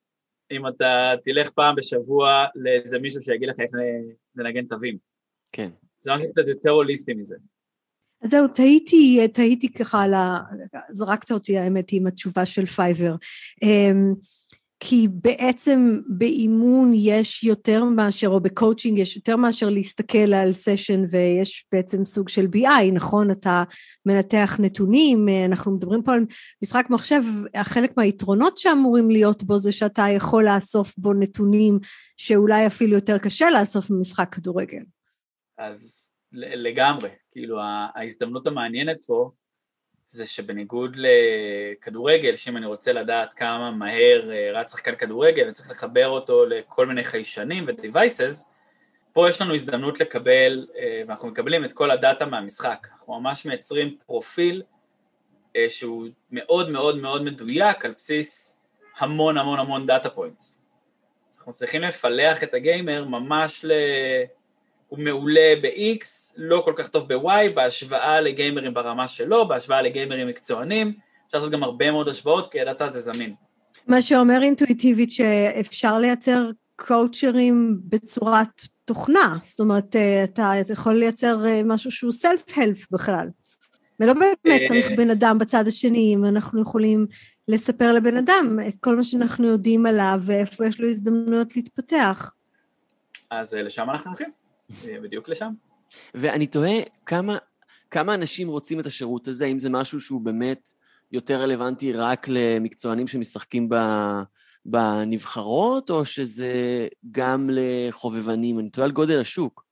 [SPEAKER 4] אם אתה תלך פעם בשבוע לאיזה מישהו שיגיד לך איך לנגן תווים.
[SPEAKER 2] כן.
[SPEAKER 4] זה משהו קצת יותר הוליסטי מזה.
[SPEAKER 3] אז זהו, תהיתי, תהיתי ככה על ה... זרקת אותי האמת עם התשובה של Fiverr. אמ, כי בעצם באימון יש יותר מאשר, או בקואוצ'ינג יש יותר מאשר להסתכל על סשן ויש בעצם סוג של BI, נכון? אתה מנתח נתונים, אנחנו מדברים פה על משחק מחשב, חלק מהיתרונות שאמורים להיות בו זה שאתה יכול לאסוף בו נתונים שאולי אפילו יותר קשה לאסוף במשחק כדורגל.
[SPEAKER 4] אז לגמרי, כאילו ההזדמנות המעניינת פה זה שבניגוד לכדורגל, שאם אני רוצה לדעת כמה מהר אה, רץ שחקן כדורגל, אני צריך לחבר אותו לכל מיני חיישנים ו-devices, פה יש לנו הזדמנות לקבל, אה, ואנחנו מקבלים את כל הדאטה מהמשחק. אנחנו ממש מייצרים פרופיל אה, שהוא מאוד מאוד מאוד מדויק על בסיס המון המון המון data points. אנחנו צריכים לפלח את הגיימר ממש ל... הוא מעולה ב-X, לא כל כך טוב ב-Y, בהשוואה לגיימרים ברמה שלו, בהשוואה לגיימרים מקצוענים, אפשר לעשות גם הרבה מאוד השוואות, כי הדאטה זה זמין.
[SPEAKER 3] מה שאומר אינטואיטיבית שאפשר לייצר קואוצ'רים בצורת תוכנה, זאת אומרת, אה, אתה יכול לייצר אה, משהו שהוא self-help בכלל. ולא באמת אה, צריך בן אדם בצד השני, אם אנחנו יכולים לספר לבן אדם את כל מה שאנחנו יודעים עליו ואיפה יש לו הזדמנויות להתפתח.
[SPEAKER 4] אז לשם אנחנו הולכים. בדיוק לשם.
[SPEAKER 2] ואני תוהה כמה, כמה אנשים רוצים את השירות הזה, אם זה משהו שהוא באמת יותר רלוונטי רק למקצוענים שמשחקים ב, בנבחרות, או שזה גם לחובבנים? אני תוהה על גודל השוק.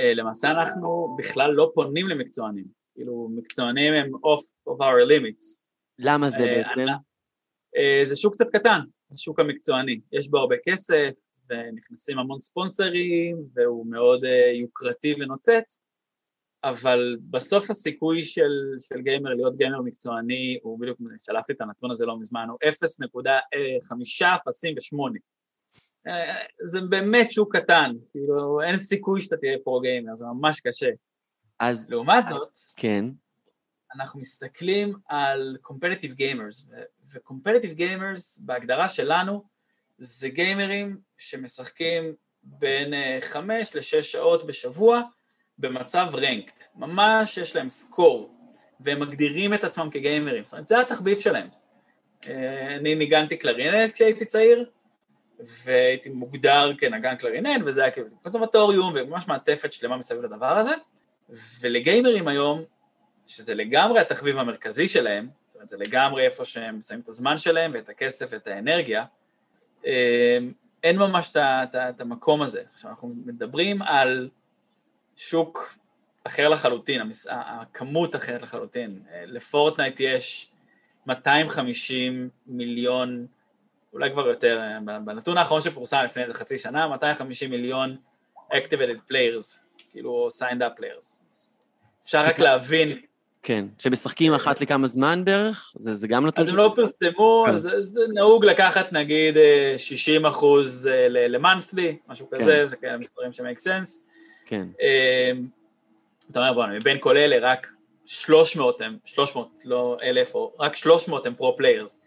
[SPEAKER 4] אה, למעשה אנחנו בכלל לא פונים למקצוענים. כאילו, מקצוענים הם off of our limits.
[SPEAKER 2] למה זה אה, בעצם?
[SPEAKER 4] אה, זה שוק קצת קטן, השוק המקצועני. יש בו הרבה כסף, ונכנסים המון ספונסרים, והוא מאוד uh, יוקרתי ונוצץ, אבל בסוף הסיכוי של, של גיימר להיות גיימר מקצועני, הוא בדיוק, שלפתי את הנתון הזה לא מזמן, הוא 0.5 אפסים ושמונה. אה, זה באמת שוק קטן, כאילו אין סיכוי שאתה תהיה פרו גיימר, זה ממש קשה. אז לעומת זאת,
[SPEAKER 2] כן.
[SPEAKER 4] אנחנו מסתכלים על competitive gamers, ו-competitive gamers בהגדרה שלנו זה גיימרים שמשחקים בין אה, חמש לשש שעות בשבוע במצב רנקט, ממש יש להם סקור, והם מגדירים את עצמם כגיימרים, זאת אומרת זה התחביב שלהם. אה, אני ניגנתי קלרינט כשהייתי צעיר, והייתי מוגדר כנגן קלרינט, וזה היה כאילו קונסרבטוריום, וממש מעטפת שלמה מסביב לדבר הזה, ולגיימרים היום, שזה לגמרי התחביב המרכזי שלהם, אומרת, זה לגמרי איפה שהם שמים את הזמן שלהם ואת הכסף ואת האנרגיה. אין ממש את המקום הזה. עכשיו, אנחנו מדברים על שוק אחר לחלוטין, הכמות אחרת לחלוטין. לפורטנייט יש 250 מיליון, אולי כבר יותר, בנתון האחרון שפורסם לפני איזה חצי שנה, 250 מיליון activated players, כאילו signed up players. אפשר רק להבין.
[SPEAKER 2] כן, שמשחקים אחת לכמה זמן בערך? זה, זה גם נתון...
[SPEAKER 4] אז הם לא פרסמו, כן. אז זה נהוג לקחת נגיד 60 אה, אחוז אה, למאנת'לי, משהו כן. כזה, זה כאלה מספרים שמייק סנס.
[SPEAKER 2] כן.
[SPEAKER 4] אמ, אתה אומר, בוא'נה, מבין כל אלה רק 300 הם, 300, לא אלף, או רק 300 הם pro players.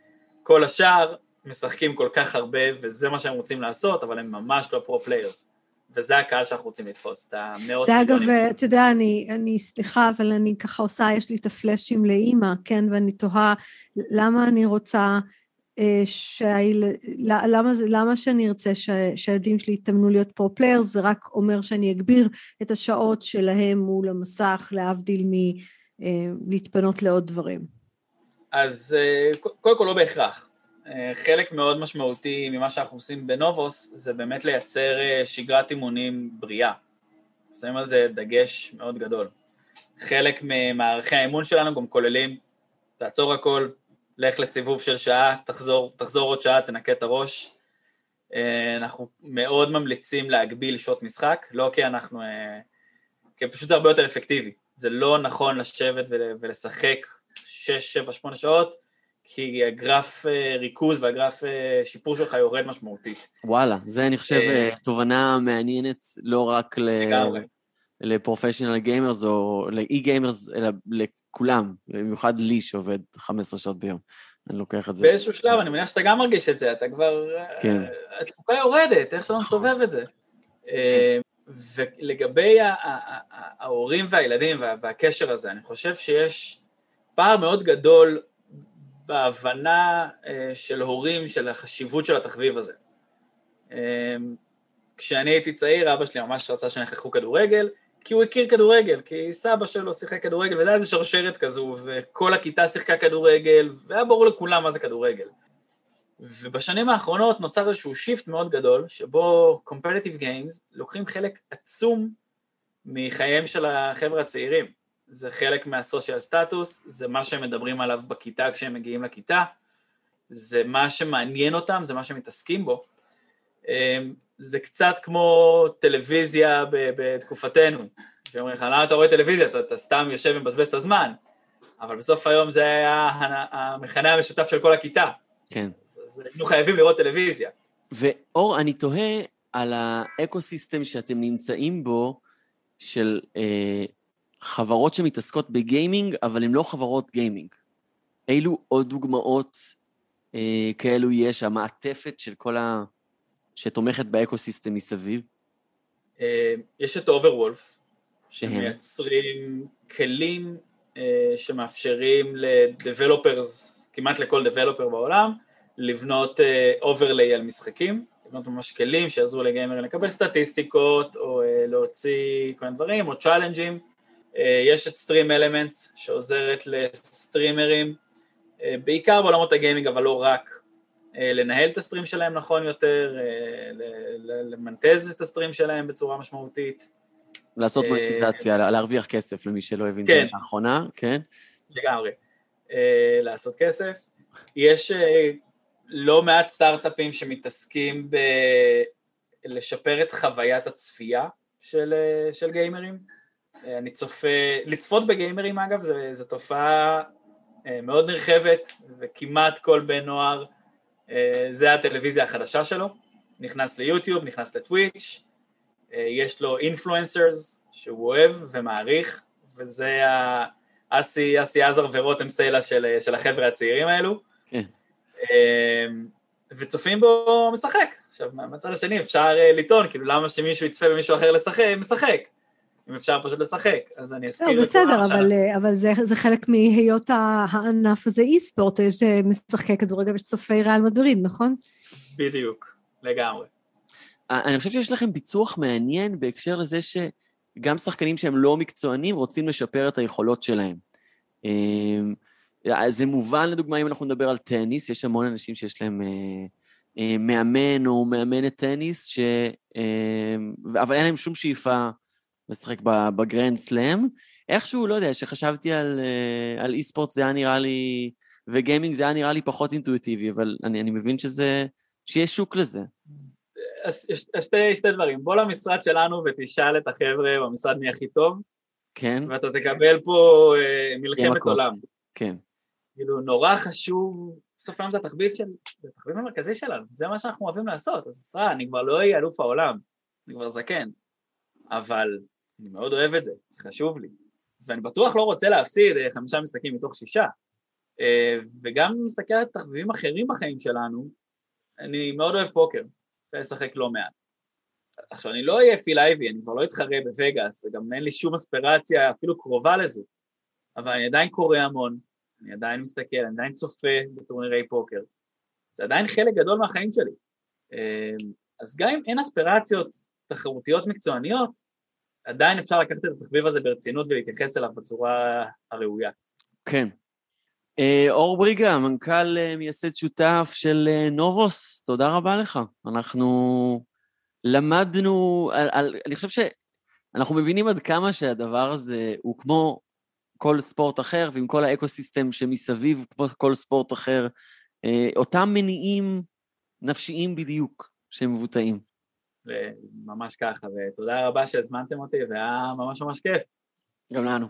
[SPEAKER 4] כל השאר משחקים כל כך הרבה, וזה מה שהם רוצים לעשות, אבל הם ממש לא pro players. וזה הקהל שאנחנו רוצים לתפוס, את המאסות
[SPEAKER 3] זה אגב, אתה יודע, אני, אני, סליחה, אבל אני ככה עושה, יש לי את הפלאשים לאימא, כן, ואני תוהה למה אני רוצה אה, שהיל... למה, למה שאני ארצה ש... שהילדים שלי יתאמנו להיות pro players, זה רק אומר שאני אגביר את השעות שלהם מול המסך, להבדיל מלהתפנות אה, לעוד דברים.
[SPEAKER 4] אז אה, קודם כל לא בהכרח. חלק מאוד משמעותי ממה שאנחנו עושים בנובוס זה באמת לייצר שגרת אימונים בריאה. שמים על זה דגש מאוד גדול. חלק ממערכי האימון שלנו גם כוללים תעצור הכל, לך לסיבוב של שעה, תחזור, תחזור עוד שעה, תנקה את הראש. אה, אנחנו מאוד ממליצים להגביל שעות משחק, לא כי אנחנו... אה, כי פשוט זה הרבה יותר אפקטיבי. זה לא נכון לשבת ולשחק 6, 7, 8 שעות, כי הגרף אה, ריכוז והגרף שיפור שלך יורד משמעותית.
[SPEAKER 2] וואלה, זה אני חושב תובנה מעניינת לא רק ל professional gamers או ל e-gamers, אלא כולם, במיוחד לי שעובד 15 שעות ביום. אני לוקח את זה.
[SPEAKER 4] באיזשהו שלב, אני מניח שאתה גם מרגיש את זה, אתה כבר... כן. התפוקה יורדת, איך שאתה מסובב את זה. אה, ולגבי ההורים והילדים והקשר הזה, אני חושב שיש פער מאוד גדול בהבנה אה, של הורים של החשיבות של התחביב הזה. אה, כשאני הייתי צעיר, אבא שלי ממש רצה שאני אלך כדורגל, כי הוא הכיר כדורגל, כי סבא שלו שיחק כדורגל, וזה היה איזה שרשרת כזו, וכל הכיתה שיחקה כדורגל, והיה ברור לכולם מה זה כדורגל. ובשנים האחרונות נוצר איזשהו שיפט מאוד גדול, שבו Competitive Games לוקחים חלק עצום מחייהם של החבר'ה הצעירים. זה חלק מהסושיאל סטטוס, זה מה שהם מדברים עליו בכיתה כשהם מגיעים לכיתה, זה מה שמעניין אותם, זה מה שהם מתעסקים בו. אמ, זה קצת כמו טלוויזיה בתקופתנו, שאומרים לך, למה אתה רואה טלוויזיה? אתה, אתה סתם יושב ומבזבז את הזמן, אבל בסוף היום זה היה המכנה המשותף של כל הכיתה.
[SPEAKER 2] כן.
[SPEAKER 4] אז, אז היינו חייבים לראות טלוויזיה.
[SPEAKER 2] ואור, אני תוהה על ה ecosystem שאתם נמצאים בו, של אה, חברות שמתעסקות בגיימינג, אבל הן לא חברות גיימינג. אילו עוד דוגמאות אה, כאלו יש, המעטפת של כל ה... שתומכת ב ecosystem מסביב?
[SPEAKER 4] אה, יש את Overwolf, שמייצרים כלים אה, שמאפשרים ל developers, כמעט לכל developer בעולם, לבנות overlay אה, על משחקים, לבנות ממש כלים שיעזרו לגיימרים לקבל סטטיסטיקות, או להוציא כל מיני דברים, או צ'אלנג'ים. יש את StreamElements שעוזרת לסטרימרים, בעיקר בעולמות הגיימינג, אבל לא רק, אה, לנהל את ה stream שלהם נכון יותר, אה, למנטז את הסטרים שלהם בצורה משמעותית.
[SPEAKER 2] לעשות אה, מוניטיזציה, להרוויח כסף למי שלא הבין כן. את זה לאחרונה, כן?
[SPEAKER 4] לגמרי. לעשות כסף. יש לא מעט סטארט-אפים שמתעסקים בלשפר את חוויית הצפייה של, של גיימרים. אני צופה, לצפות בגיימרים אגב, זו תופעה מאוד נרחבת, וכמעט כל בן נוער אה, זה הטלוויזיה החדשה שלו, נכנס ליוטיוב, נכנס לטוויץ', אה, יש לו אינפלואנסרס שהוא אוהב ומעריך, וזה אסי, אסי עזר ורותם סלע של, של החבר'ה הצעירים האלו. כן. אה, וצופים בו משחק. עכשיו, מהצד השני אפשר לטעון, כאילו למה שמישהו יצפה במישהו אחר לשחק, משחק. אם אפשר פשוט לשחק, אז אני אזכיר
[SPEAKER 3] לא, בסדר, אבל, אה, אבל זה, זה חלק מהיות הענף הזה אי-ספורט, יש אה, משחקי כדורגל ויש צופי ריאל מדריד, נכון?
[SPEAKER 4] בדיוק, לגמרי.
[SPEAKER 2] אה, אני חושב שיש לכם פיצוח מעניין בהקשר לזה שגם שחקנים שהם לא מקצוענים רוצים לשפר את היכולות שלהם. זה מובן, לדוגמה, אם אנחנו נדבר על טניס, יש המון אנשים שיש להם אה, אה, מאמן או מאמנת טניס, ש... אה, אבל אין להם שום שאיפה לשחק בגרנד סלאם. איכשהו, לא יודע, כשחשבתי על, אה, על e-sport זה היה נראה לי, וגיימינג זה היה נראה לי פחות אינטואיטיבי, אבל אני, אני מבין שזה, שיש שוק לזה.
[SPEAKER 4] שתי, שתי דברים, בוא למשרד שלנו ותשאל את החבר'ה במשרד מי הכי טוב,
[SPEAKER 2] כן.
[SPEAKER 4] ואתה תקבל פה אה, מלחמת עולם.
[SPEAKER 2] כן.
[SPEAKER 4] כאילו, נורא חשוב, בסוף היום זה התחביב של, זה התחביב המרכזי שלנו, זה מה שאנחנו אוהבים לעשות, אז סליחה, אני כבר לא אהיה אלוף העולם, אני כבר זקן, אבל אני מאוד אוהב את זה, זה חשוב לי, ואני בטוח לא רוצה להפסיד אה, חמישה משחקים מתוך שישה, אה, וגם אם נסתכל על תחביבים אחרים בחיים שלנו, אני מאוד אוהב פוקר, רוצה לשחק לא מעט. עכשיו, אני לא אהיה פיל אייבי, אני כבר לא אתחרה בווגאס, גם אין לי שום אספירציה אפילו קרובה לזו, אבל אני עדיין קורא המון, אני עדיין מסתכל, אני עדיין צופה בטורנירי פוקר. זה עדיין חלק גדול מהחיים שלי. אמ, אז גם אם אין אספירציות תחרותיות מקצועניות, עדיין אפשר לקחת את התחביב הזה ברצינות ולהתייחס אליו בצורה הראויה.
[SPEAKER 2] כן. אה, אור בריגה, מנכ"ל אה, מייסד שותף של אה, נובוס, תודה רבה לך. אנחנו למדנו, על, על, אני חושב שאנחנו מבינים עד כמה שהדבר הזה הוא כמו כל ספורט אחר, ועם כל האקו-סיסטם שמסביב, כמו כל ספורט אחר, אותם מניעים נפשיים בדיוק שהם מבוטאים.
[SPEAKER 4] וממש ככה, ותודה רבה שהזמנתם אותי, והיה ממש ממש כיף.
[SPEAKER 2] גם לנו.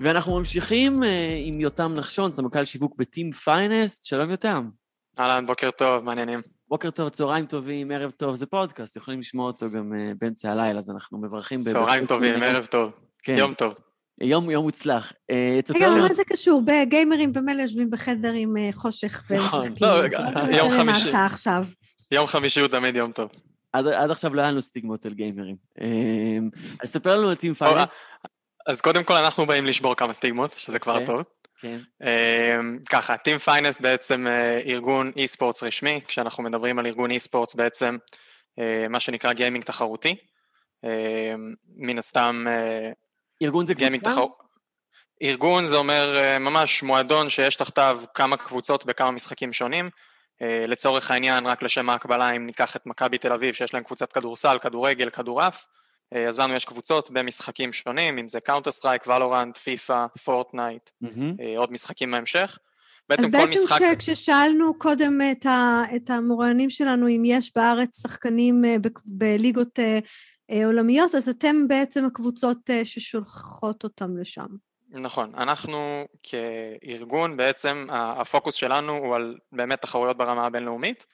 [SPEAKER 2] ואנחנו ממשיכים אה, עם יותם נחשון, סמנכ"ל שיווק ב Team Finest, שלום יותם.
[SPEAKER 5] אהלן, בוקר טוב, מה העניינים.
[SPEAKER 2] בוקר טוב, צהריים טובים, ערב טוב, זה פודקאסט, יכולים לשמוע אותו גם uh, באמצע הלילה, אז אנחנו מברכים...
[SPEAKER 5] צהריים טובים, ערב טוב, כן. יום טוב.
[SPEAKER 2] יום, יום מוצלח.
[SPEAKER 3] אה, רגע, מה זה קשור? בגיימרים במילא יושבים בחדר עם uh, חושך
[SPEAKER 5] נכון, לא, יום חמישי.
[SPEAKER 3] עכשיו?
[SPEAKER 5] יום חמישי הוא תמיד יום טוב.
[SPEAKER 2] עד, עד עכשיו לא היה לנו סטיגמות על גיימרים. אז ספר לנו על טים פיינל.
[SPEAKER 5] אז קודם כל אנחנו באים לשבור כמה סטיגמות, שזה כבר אוקיי. טוב.
[SPEAKER 2] כן.
[SPEAKER 5] ככה, Team Finest בעצם אה, ארגון אי-ספורטס רשמי, כשאנחנו מדברים על ארגון אי-ספורטס בעצם אה, מה שנקרא גיימינג תחרותי. מן הסתם... אה,
[SPEAKER 2] ארגון זה קבוצה? תחר...
[SPEAKER 5] ארגון זה אומר ממש מועדון שיש תחתיו כמה קבוצות בכמה משחקים שונים. לצורך העניין, רק לשם ההקבלה, אם ניקח את מכבי תל אביב, שיש להם קבוצת כדורסל, כדורגל, כדורעף, אה, אז לנו יש קבוצות במשחקים שונים, אם זה Counter-Strike, Valorant, FIFA, Fortnite, עוד משחקים בהמשך.
[SPEAKER 3] בעצם כל משחק... אז בעצם כששאלנו קודם את, ה, את המוראיינים שלנו אם יש בארץ שחקנים אה, ב, בליגות אה, עולמיות, אז אתם בעצם הקבוצות ששולחות אותם לשם.
[SPEAKER 5] נכון, אנחנו כארגון בעצם הפוקוס שלנו הוא על באמת תחרויות ברמה הבינלאומית,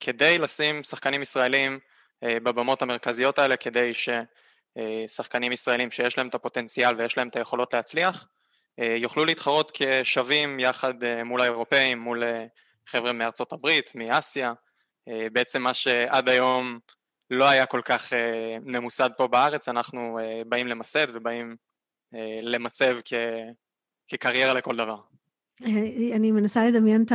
[SPEAKER 5] כדי לשים שחקנים ישראלים אה, בבמות המרכזיות האלה כדי ששחקנים ישראלים שיש להם את הפוטנציאל ויש להם את היכולות להצליח אה, יוכלו להתחרות כשווים יחד אה, מול האירופאים, מול חבר'ה מארצות הברית, מאסיה, בעצם מה שעד היום לא היה כל כך ממוסד פה בארץ, אנחנו באים למסד ובאים למצב כ... כקריירה לכל דבר.
[SPEAKER 3] אני מנסה לדמיין את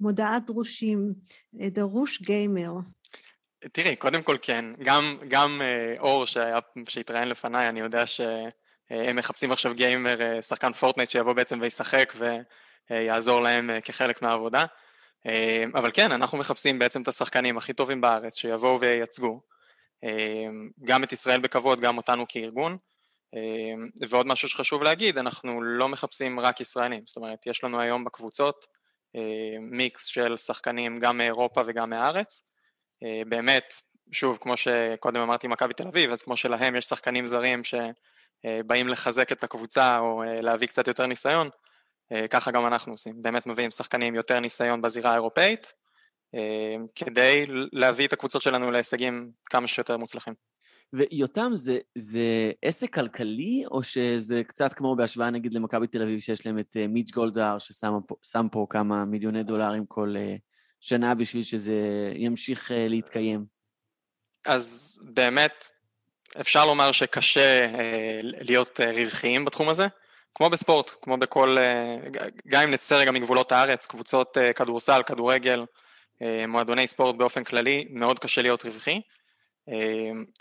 [SPEAKER 3] המודעת דרושים, דרוש גיימר.
[SPEAKER 5] תראי, קודם כל כן, גם, גם אה, אור שהיה, שהתראיין לפניי, אני יודע שהם מחפשים עכשיו גיימר, אה, שחקן פורטנייט שיבוא בעצם וישחק ויעזור להם אה, כחלק מהעבודה. אה, אבל כן, אנחנו מחפשים בעצם את השחקנים הכי טובים בארץ שיבואו וייצגו. אה, גם את ישראל בכבוד, גם אותנו כארגון. אה, ועוד משהו שחשוב להגיד, אנחנו לא מחפשים רק ישראלים, זאת אומרת, יש לנו היום בקבוצות מיקס של שחקנים גם מאירופה וגם מהארץ. באמת, שוב, כמו שקודם אמרתי מכבי תל אביב, אז כמו שלהם יש שחקנים זרים שבאים לחזק את הקבוצה או להביא קצת יותר ניסיון, ככה גם אנחנו עושים. באמת מביאים שחקנים יותר ניסיון בזירה האירופאית, כדי להביא את הקבוצות שלנו להישגים כמה שיותר מוצלחים.
[SPEAKER 2] ויותם, זה, זה עסק כלכלי, או שזה קצת כמו בהשוואה נגיד למכבי תל אביב, שיש להם את מיץ' גולדהר, ששם פה, פה כמה מיליוני דולרים כל, שנה בשביל שזה ימשיך אה, להתקיים?
[SPEAKER 5] אז באמת, אפשר לומר שקשה אה, להיות אה, רווחיים בתחום הזה, כמו בספורט, כמו בכל, גם אם נצא רגע מגבולות הארץ, קבוצות כדורסל, כדורגל, מועדוני ספורט באופן כללי, מאוד קשה להיות רווחי.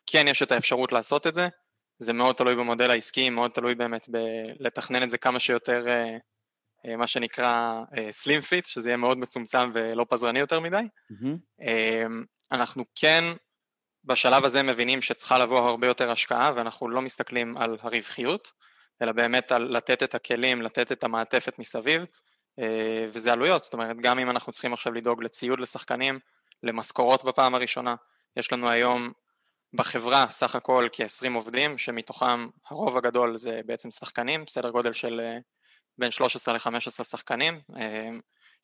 [SPEAKER 5] כן יש את האפשרות לעשות את זה, זה מאוד תלוי במודל העסקי, מאוד תלוי באמת בלתכנן את זה כמה שיותר, מה שנקרא slim fit, שזה יהיה מאוד מצומצם ולא פזרני יותר מדי. Mm-hmm. אנחנו כן בשלב הזה מבינים שצריכה לבוא הרבה יותר השקעה ואנחנו לא מסתכלים על הרווחיות, אלא באמת על לתת את הכלים, לתת את המעטפת מסביב, אה, וזה עלויות, זאת אומרת גם אם אנחנו צריכים עכשיו לדאוג לציוד לשחקנים, למשכורות בפעם הראשונה, יש לנו היום בחברה סך הכל כ-20 עובדים, שמתוכם הרוב הגדול זה בעצם שחקנים, סדר גודל של אה, בין 13 ל-15 שחקנים, אה,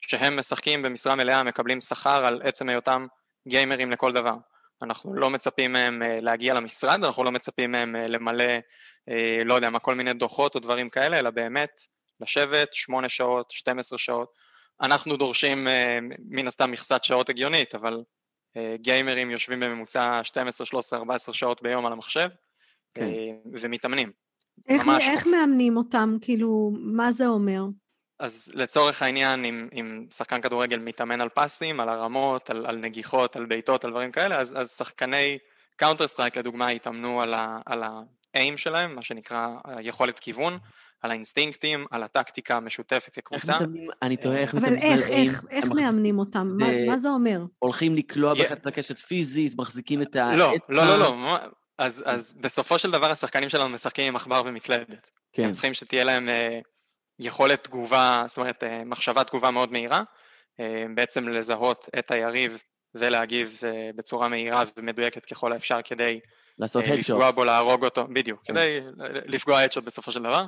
[SPEAKER 5] שהם משחקים במשרה מלאה, מקבלים שכר על עצם היותם גיימרים לכל דבר. אנחנו לא מצפים מהם להגיע למשרד, אנחנו לא מצפים מהם למלא, לא יודע מה, כל מיני דוחות או דברים כאלה, אלא באמת לשבת 8 שעות, 12 שעות. אנחנו דורשים מן הסתם מכסת שעות הגיונית, אבל גיימרים יושבים בממוצע 12, 13, 14 שעות ביום על המחשב, כן. ומתאמנים.
[SPEAKER 3] איך, איך מאמנים אותם? כאילו, מה זה אומר?
[SPEAKER 5] אז לצורך העניין, אם, אם שחקן כדורגל מתאמן על פאסים, על הרמות, על, על נגיחות, על בעיטות, על דברים כאלה, אז, אז שחקני Counter Strike לדוגמה יתאמנו על, ה, על ה aim שלהם, מה שנקרא יכולת כיוון, על האינסטינקטים, על הטקטיקה המשותפת כקבוצה. איך
[SPEAKER 2] מתאמנים, אני תוהה איך
[SPEAKER 3] מתאמנים. אבל איך, איך מאמנים אותם? מה, מה זה אומר?
[SPEAKER 2] הולכים לקלוע בחץ וקשת פיזית, מחזיקים את ה...
[SPEAKER 5] לא, לא, לא, לא. אז, אז בסופו של דבר השחקנים שלנו משחקים עם עכבר ומקלדת. כן. הם צריכים שתהיה להם... יכולת תגובה, זאת אומרת אה, מחשבת תגובה מאוד מהירה, אה, בעצם לזהות את היריב ולהגיב אה, בצורה מהירה ומדויקת ככל האפשר כדי
[SPEAKER 2] לעשות
[SPEAKER 5] לפגוע בו, להרוג אותו, בדיוק, כן. כדי לפגוע הדשוט בסופו של דבר.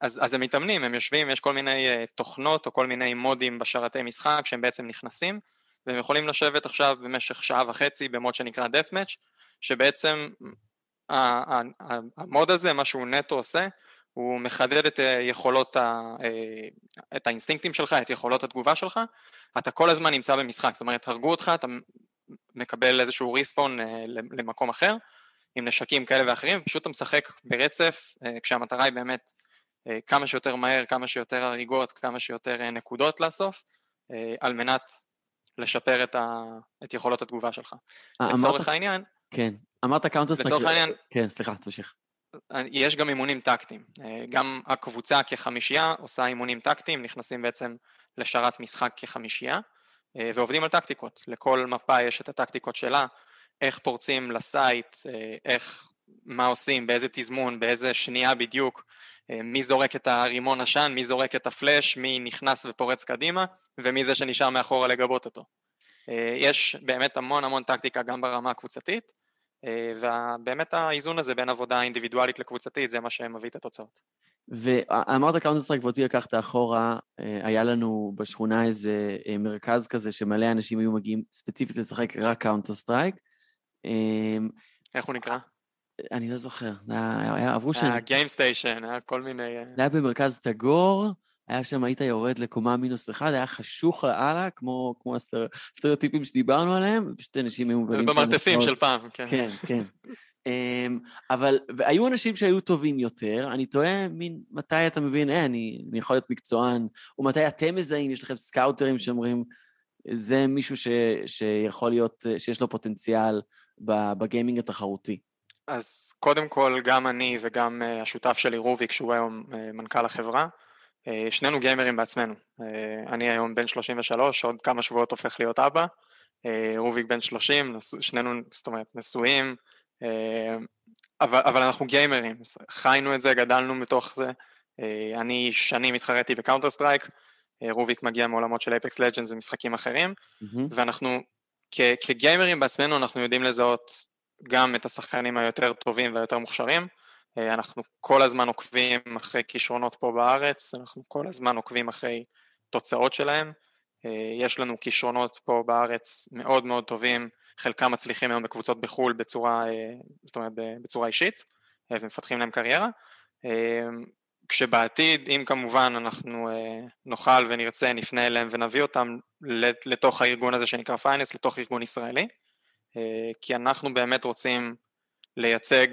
[SPEAKER 5] אז, אז הם מתאמנים, הם יושבים, יש כל מיני תוכנות או כל מיני מודים בשרתי משחק שהם בעצם נכנסים, והם יכולים לשבת עכשיו במשך שעה וחצי במוד שנקרא deathmatch, שבעצם המוד הזה, מה שהוא נטו עושה, הוא מחדד את אה, יכולות, ה, אה, את האינסטינקטים שלך, את יכולות התגובה שלך, אתה כל הזמן נמצא במשחק, זאת אומרת, הרגו אותך, אתה מקבל איזשהו ריספון אה, למקום אחר, עם נשקים כאלה ואחרים, פשוט אתה משחק ברצף, כשהמטרה היא באמת כמה שיותר מהר, כמה שיותר הריגות, כמה שיותר נקודות לאסוף, על מנת לשפר את, ה, את יכולות התגובה שלך. לצורך אמרת... העניין...
[SPEAKER 2] כן, אמרת Counter Strike... לצורך העניין... כן, סליחה, תמשיך.
[SPEAKER 5] יש גם אימונים טקטיים, אה, גם הקבוצה כחמישייה עושה אימונים טקטיים, נכנסים בעצם לשרת משחק כחמישייה אה, ועובדים על טקטיקות, לכל מפה יש את הטקטיקות שלה, איך פורצים ל site, אה, איך, מה עושים, באיזה תזמון, באיזה שנייה בדיוק, מי זורק את הרימון עשן, מי זורק את הפלאש, מי נכנס ופורץ קדימה ומי זה שנשאר מאחורה לגבות אותו. יש באמת המון המון טקטיקה גם ברמה הקבוצתית ובאמת האיזון הזה בין עבודה אינדיבידואלית לקבוצתית זה מה שמביא את התוצאות.
[SPEAKER 2] ואמרת Counter Strike ואותי לקחת אחורה, אה, היה לנו בשכונה איזה אה, מרכז כזה שמלא אנשים היו מגיעים ספציפית לשחק רק Counter Strike.
[SPEAKER 5] איך הוא נקרא?
[SPEAKER 2] אני לא זוכר, עברו שנים.
[SPEAKER 5] GameStation, היה כל מיני...
[SPEAKER 2] זה היה במרכז תגור, היה שם, היית יורד לקומה מינוס אחד, היה חשוך לאללה, כמו, כמו הסטריאוטיפים שדיברנו עליהם, פשוט אנשים היו
[SPEAKER 5] מבלים... במרתפים של פעם, כן.
[SPEAKER 2] כן, כן. אמ, אבל, והיו אנשים שהיו טובים יותר, אני תוהה מין, מתי אתה מבין, אה, אני, אני יכול להיות מקצוען, או מתי אתם מזהים, יש לכם סקאוטרים שאומרים, זה מישהו ש, שיכול להיות, שיש לו פוטנציאל בגיימינג התחרותי.
[SPEAKER 5] אז קודם כל, גם אני וגם אה, השותף שלי רוביק, שהוא היום אה, מנכ"ל החברה, שנינו גיימרים בעצמנו. אה, אני היום בן 33, עוד כמה שבועות הופך להיות אבא. אה, רוביק בן 30, שנינו, זאת אומרת, נשואים, אבל, אבל אנחנו גיימרים, חיינו את זה, גדלנו מתוך זה. אני שנים התחרתי ב Counter Strike, רוביק מגיע מעולמות של Apex Legends ומשחקים אחרים, mm-hmm. ואנחנו כ- כגיימרים בעצמנו אנחנו יודעים לזהות גם את השחקנים היותר טובים והיותר מוכשרים, אה, אנחנו כל הזמן עוקבים אחרי כישרונות פה בארץ, אנחנו כל הזמן עוקבים אחרי תוצאות שלהם. אה, יש לנו כישרונות פה בארץ מאוד מאוד טובים, חלקם מצליחים היום בקבוצות בחו"ל בצורה, אה, זאת אומרת בצורה אישית, ומפתחים להם קריירה. כשבעתיד, אם כמובן אנחנו נוכל ונרצה, נפנה אליהם ונביא אותם לתוך הארגון הזה שנקרא פייננס, לתוך ארגון ישראלי, כי אנחנו באמת רוצים לייצג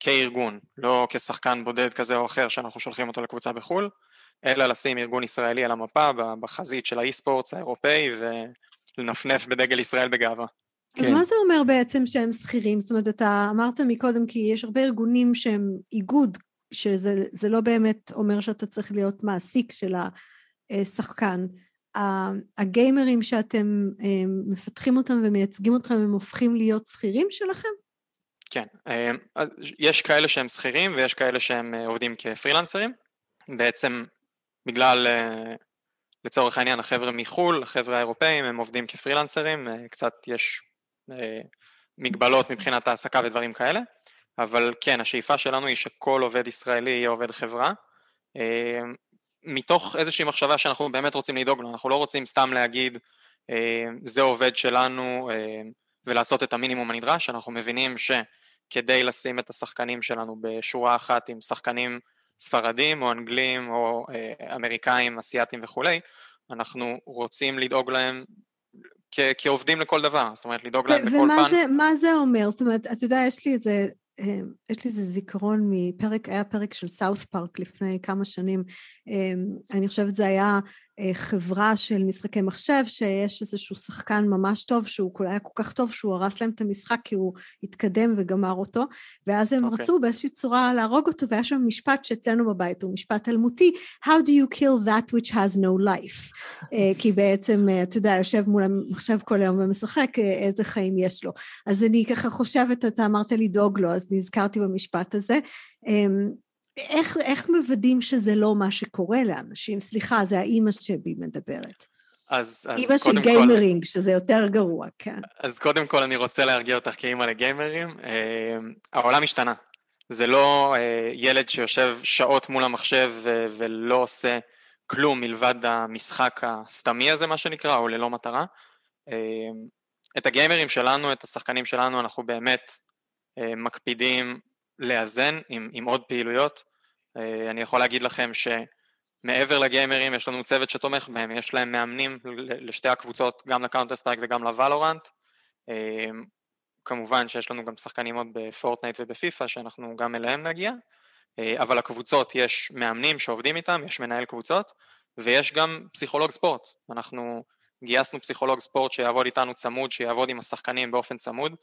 [SPEAKER 5] כארגון, לא כשחקן בודד כזה או אחר שאנחנו שולחים אותו לקבוצה בחו"ל, אלא לשים ארגון ישראלי על המפה בחזית של האי-ספורטס האירופאי ולנפנף בדגל ישראל בגאווה.
[SPEAKER 3] אז כן. מה זה אומר בעצם שהם שכירים? זאת אומרת, אתה אמרת מקודם כי יש הרבה ארגונים שהם איגוד, שזה לא באמת אומר שאתה צריך להיות מעסיק של השחקן. הגיימרים שאתם אה, מפתחים אותם ומייצגים אותם, הם הופכים להיות שכירים שלכם?
[SPEAKER 5] כן, אה, יש כאלה שהם שכירים ויש כאלה שהם אה, עובדים כפרילנסרים. בעצם בגלל, לצורך העניין, החבר'ה מחו"ל, החבר'ה האירופאים, הם עובדים כפרילנסרים, קצת יש מגבלות מבחינת העסקה ודברים כאלה, אבל כן, השאיפה שלנו היא שכל עובד ישראלי יהיה עובד חברה. מתוך איזושהי מחשבה שאנחנו באמת רוצים לדאוג לו, אנחנו לא רוצים סתם להגיד אה, זה עובד שלנו אה, ולעשות את המינימום הנדרש, אנחנו מבינים שכדי לשים את השחקנים שלנו בשורה אחת עם שחקנים ספרדים או אנגלים או אה, אמריקאים, אסיאתים וכולי, אנחנו רוצים לדאוג להם כ- כעובדים לכל דבר, זאת אומרת לדאוג להם בכל פן.
[SPEAKER 3] ומה זה אומר? זאת אומרת, אתה יודע, יש לי איזה אמ, יש לי איזה זיכרון מפרק, היה פרק של סאוף פארק לפני כמה שנים, אמ, אני חושבת זה היה אה, חברה של משחקי מחשב, שיש איזשהו שחקן ממש טוב, שהוא היה כל כך טוב שהוא הרס להם את המשחק כי הוא התקדם וגמר אותו, ואז הם okay. אוקיי. רצו באיזושהי צורה להרוג אותו, והיה שם משפט שאצלנו בבית הוא משפט אלמותי, How do you kill that which has no life? אה, כי בעצם, אה, אתה יודע, יושב מול המחשב כל היום ומשחק, איזה חיים יש לו. אז אני ככה חושבת, אתה אמרת לדאוג לו, אז נזכרתי במשפט הזה. איך, איך מוודאים שזה לא מה שקורה לאנשים? סליחה, זה האימא שבי מדברת.
[SPEAKER 5] אז, אז
[SPEAKER 3] אימא של גיימרינג, כל... שזה יותר גרוע, כן.
[SPEAKER 5] אז קודם כל אני רוצה להרגיע אותך כאימא לגיימרים. אה, העולם השתנה. זה לא אה, ילד שיושב שעות מול המחשב ו- ולא עושה כלום מלבד המשחק הסתמי הזה, מה שנקרא, או ללא מטרה. אה, את הגיימרים שלנו, את השחקנים שלנו, אנחנו באמת אה, מקפידים לאזן עם, עם עוד פעילויות. אה, אני יכול להגיד לכם שמעבר לגיימרים יש לנו צוות שתומך בהם, יש להם מאמנים לשתי הקבוצות, גם ל Counter Strike וגם ל Valorant. אה, כמובן שיש לנו גם שחקנים עוד ב Fortnite וב FIFA שאנחנו גם אליהם נגיע, אבל הקבוצות יש מאמנים שעובדים איתם, יש מנהל קבוצות ויש גם פסיכולוג ספורט. אנחנו גייסנו פסיכולוג ספורט שיעבוד איתנו צמוד, שיעבוד עם השחקנים באופן צמוד,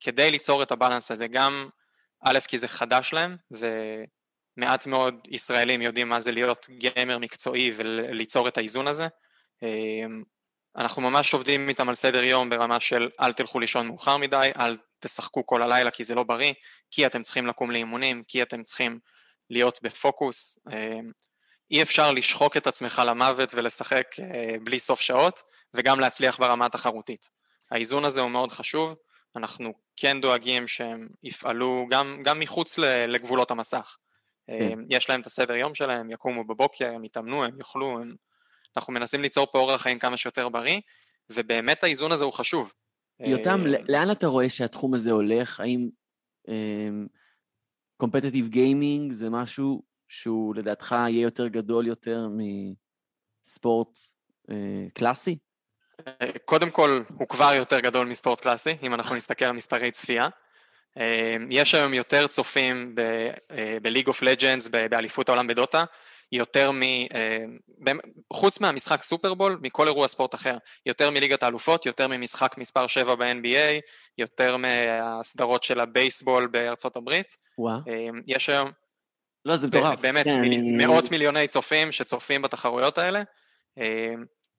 [SPEAKER 5] כדי ליצור את הבלנס הזה, גם א', כי זה חדש להם, ומעט מאוד ישראלים יודעים מה זה להיות גיימר מקצועי וליצור את האיזון הזה. אמ, אנחנו ממש עובדים איתם על סדר יום ברמה של אל תלכו לישון מאוחר מדי, אל תשחקו כל הלילה כי זה לא בריא, כי אתם צריכים לקום לאימונים, כי אתם צריכים להיות בפוקוס. אמ, אי אפשר לשחוק את עצמך למוות ולשחק אה, בלי סוף שעות, וגם להצליח ברמה התחרותית. האיזון הזה הוא מאוד חשוב, אנחנו כן דואגים שהם יפעלו גם, גם מחוץ לגבולות המסך. כן. יש להם את הסדר יום שלהם, יקומו בבוקר, הם יתאמנו, הם יאכלו, הם... אנחנו מנסים ליצור פה אורח חיים כמה שיותר בריא, ובאמת האיזון הזה הוא חשוב.
[SPEAKER 2] יותם, לאן אתה רואה שהתחום הזה הולך? האם competitive um, gaming זה משהו שהוא לדעתך יהיה יותר גדול יותר מספורט uh, קלאסי?
[SPEAKER 5] קודם כל, הוא כבר יותר גדול מספורט קלאסי, אם אנחנו נסתכל על מספרי צפייה. אה, יש היום יותר צופים ב League of Legends, באליפות העולם בדוטה, יותר מ... אה, חוץ מהמשחק סופרבול, מכל אירוע ספורט אחר. יותר מליגת האלופות, יותר ממשחק מספר 7 ב-NBA, יותר מהסדרות של הבייסבול בארצות הברית.
[SPEAKER 2] וואו.
[SPEAKER 5] אה, יש היום...
[SPEAKER 2] לא, זה מטורף.
[SPEAKER 5] באמת, כן, מאות מיליוני צופים שצופים בתחרויות האלה.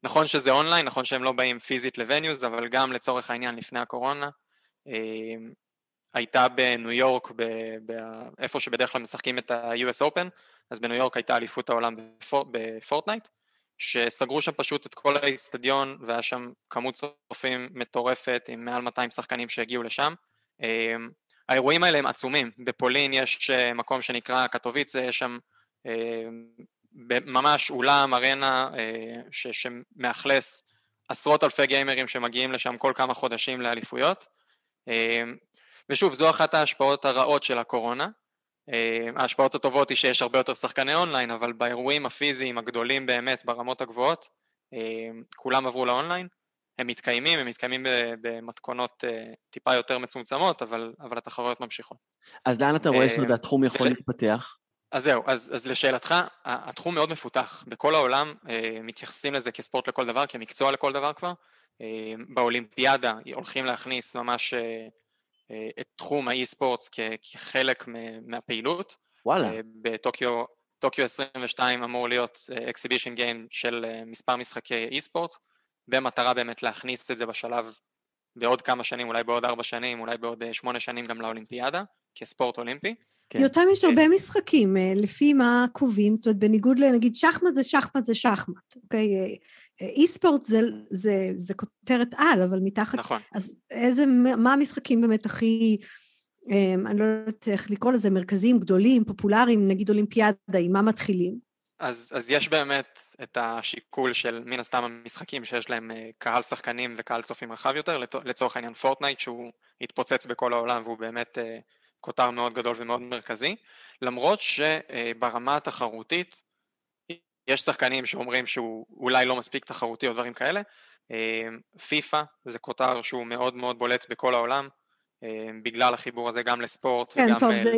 [SPEAKER 5] נכון שזה אונליין, נכון שהם לא באים פיזית ל venues, אבל גם לצורך העניין לפני הקורונה, אה, הייתה בניו יורק, ב, ב, איפה שבדרך כלל משחקים את ה-US Open, אז בניו יורק הייתה אליפות העולם בפור, בפורטנייט, שסגרו שם פשוט את כל האיצטדיון, והיה שם כמות צופים מטורפת עם מעל 200 שחקנים שהגיעו לשם. אה, האירועים האלה הם עצומים, בפולין יש אה, מקום שנקרא קטוביצה, יש שם ממש אולם, ארנה, אה, ש, שמאכלס עשרות אלפי גיימרים שמגיעים לשם כל כמה חודשים לאליפויות. אה, ושוב, זו אחת ההשפעות הרעות של הקורונה. אה, ההשפעות הטובות היא שיש הרבה יותר שחקני אונליין, אבל באירועים הפיזיים הגדולים באמת, ברמות הגבוהות, כולם עברו לאונליין. הם מתקיימים, הם מתקיימים במתכונות טיפה יותר מצומצמות, אבל, אבל התחרויות ממשיכות.
[SPEAKER 2] אז לאן אתה רואה שהתחום יכול להתפתח?
[SPEAKER 5] אז זהו, אז, אז לשאלתך, התחום מאוד מפותח. בכל העולם אה, מתייחסים לזה כספורט לכל דבר, כמקצוע לכל דבר כבר. באולימפיאדה הולכים להכניס ממש את תחום האי ספורט כחלק מהפעילות.
[SPEAKER 2] וואלה.
[SPEAKER 5] בטוקיו טוקיו 22 אמור להיות אקסיבישן גיים של מספר משחקי אי ספורט, במטרה באמת להכניס את זה בשלב בעוד כמה שנים, אולי בעוד ארבע שנים, אולי בעוד שמונה שנים גם לאולימפיאדה, כספורט אולימפי.
[SPEAKER 3] כן. יותם יש הרבה כן. משחקים, אה, לפי מה קובעים, זאת אומרת, בניגוד לנגיד שחמט זה שחמט זה שחמט, אוקיי? אה, אה, אי ספורט זה, זה, זה כותרת על, אבל מתחת...
[SPEAKER 5] נכון.
[SPEAKER 3] אז איזה, מה המשחקים באמת הכי, אני לא יודעת איך לקרוא לזה, מרכזיים, גדולים, פופולריים, נגיד אולימפיאדה, עם מה מתחילים?
[SPEAKER 5] אז, אז יש באמת את השיקול של מן הסתם המשחקים שיש להם קהל שחקנים וקהל צופים רחב יותר, לצורך העניין פורטנייט שהוא התפוצץ בכל העולם והוא באמת כותר מאוד גדול ומאוד מרכזי, למרות שברמה התחרותית יש שחקנים שאומרים שהוא אולי לא מספיק תחרותי או דברים כאלה, פיפא זה כותר שהוא מאוד מאוד בולט בכל העולם, בגלל החיבור הזה גם לספורט
[SPEAKER 3] כן, וגם טוב, זה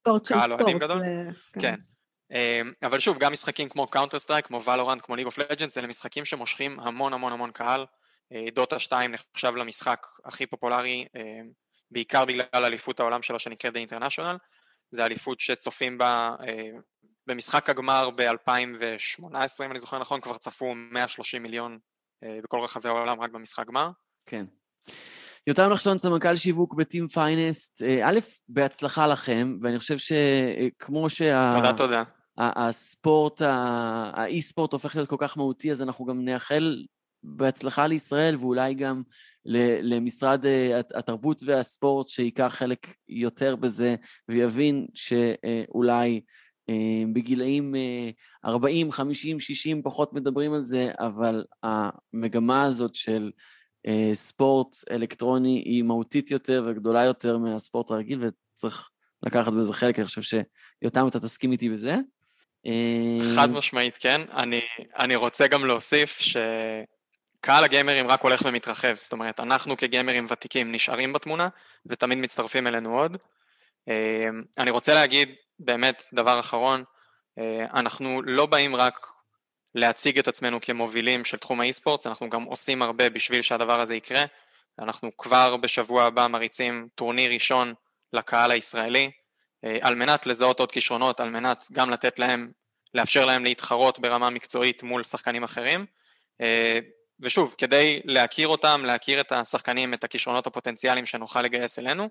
[SPEAKER 3] ספורט של ספורט. גדול. זה...
[SPEAKER 5] כן. כן. אבל שוב, גם משחקים כמו Counter Strike, כמו Valorant, כמו League of Legends, אלה משחקים שמושכים המון המון המון קהל. דוטה 2 נחשב למשחק הכי פופולרי בעיקר בגלל אליפות העולם שלו שנקראת The International, זה אליפות שצופים בה אה, במשחק הגמר ב-2018 אם אני זוכר נכון, כבר צפו 130 מיליון אה, בכל רחבי העולם רק במשחק גמר.
[SPEAKER 2] כן. יותם נחשון, סמנכ"ל שיווק בטים פיינסט, אה, א', בהצלחה לכם, ואני חושב שכמו שה...
[SPEAKER 5] תודה, תודה.
[SPEAKER 2] הספורט, האי ספורט הופך להיות כל כך מהותי, אז אנחנו גם נאחל בהצלחה לישראל ואולי גם למשרד אה, התרבות והספורט שייקח חלק יותר בזה ויבין שאולי אה, בגילאים 40, 50, 60 פחות מדברים על זה, אבל המגמה הזאת של אה, ספורט אלקטרוני היא מהותית יותר וגדולה יותר מהספורט הרגיל וצריך לקחת בזה חלק, אני חושב שיותם אתה תסכים איתי בזה.
[SPEAKER 5] חד משמעית כן, אני, אני רוצה גם להוסיף ש... קהל הגיימרים רק הולך ומתרחב, זאת אומרת, אנחנו כגיימרים ותיקים נשארים בתמונה ותמיד מצטרפים אלינו עוד. אה, אני רוצה להגיד באמת דבר אחרון, אה, אנחנו לא באים רק להציג את עצמנו כמובילים של תחום האי-ספורט, אנחנו גם עושים הרבה בשביל שהדבר הזה יקרה. אנחנו כבר בשבוע הבא מריצים טורניר ראשון לקהל הישראלי, אה, על מנת לזהות עוד כישרונות, על מנת גם לתת להם, לאפשר להם להתחרות ברמה מקצועית מול שחקנים אחרים. ושוב, כדי להכיר אותם, להכיר את השחקנים, את הכישרונות הפוטנציאליים שנוכל לגייס אלינו,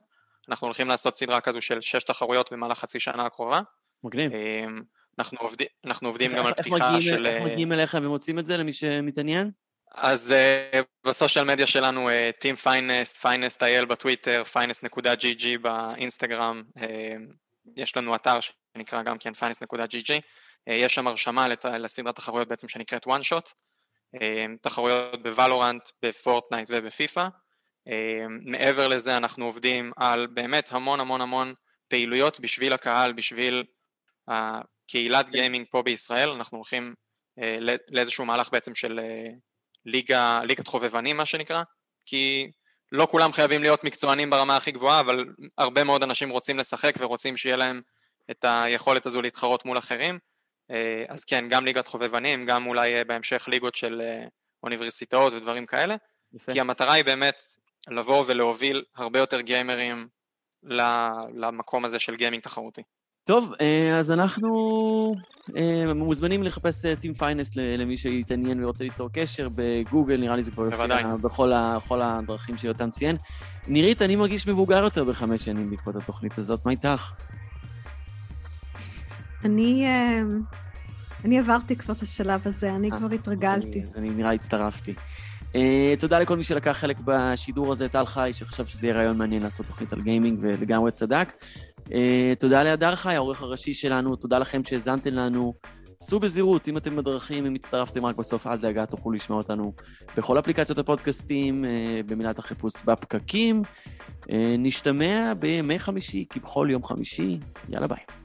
[SPEAKER 5] אנחנו הולכים לעשות סדרה כזו של שש תחרויות במהלך חצי שנה הקרובה.
[SPEAKER 2] מגניב.
[SPEAKER 5] אמ, אנחנו, עובד, אנחנו עובדים גם על פתיחה של...
[SPEAKER 2] איך מגיעים אליך ומוצאים את זה למי שמתעניין?
[SPEAKER 5] אז uh, בסושיאל מדיה שלנו, uh, Team Finest, Finest IL בטוויטר, finest.gg באינסטגרם, uh, יש לנו אתר שנקרא גם כן finest.gg, uh, יש שם הרשמה לסדרת תחרויות בעצם שנקראת one shot, תחרויות ב Valorant, ב Fortnite וב FIFA. אמ, מעבר לזה אנחנו עובדים על באמת המון המון המון פעילויות בשביל הקהל, בשביל הקהילת גיימינג פה בישראל, אנחנו הולכים אה, לאיזשהו מהלך בעצם של אה, ליגה, ליגת חובבנים מה שנקרא, כי לא כולם חייבים להיות מקצוענים ברמה הכי גבוהה, אבל הרבה מאוד אנשים רוצים לשחק ורוצים שיהיה להם את היכולת הזו להתחרות מול אחרים, אז כן, גם ליגת חובבנים, גם אולי אה, בהמשך ליגות של אה, אוניברסיטאות ודברים כאלה, יפה. כי המטרה היא באמת לבוא ולהוביל הרבה יותר גיימרים למקום הזה של גיימינג תחרותי.
[SPEAKER 2] טוב, אז אנחנו מוזמנים לחפש Team Finest למי שיתעניין ורוצה ליצור קשר בגוגל, נראה לי זה כבר יופיע בכל, בכל הדרכים שיותם ציין. נירית, אני מרגיש מבוגר יותר בחמש שנים בעקבות התוכנית הזאת, מה איתך?
[SPEAKER 3] אני, אה, אני עברתי כבר את השלב הזה, אני כבר התרגלתי.
[SPEAKER 2] אני נראה הצטרפתי. Uh, תודה לכל מי שלקח חלק בשידור הזה, טל חי, שחשב שזה יהיה רעיון מעניין לעשות תוכנית על גיימינג ולגמרי צדק. Uh, תודה להדר חי, העורך הראשי שלנו, תודה לכם שהאזנתם לנו. סעו בזהירות, אם אתם בדרכים, אם הצטרפתם רק בסוף, אל דאגה, תוכלו לשמוע אותנו בכל אפליקציות הפודקאסטים, uh, במילת החיפוש בפקקים. Uh, נשתמע בימי חמישי, כי בכל יום חמישי. יאללה ביי.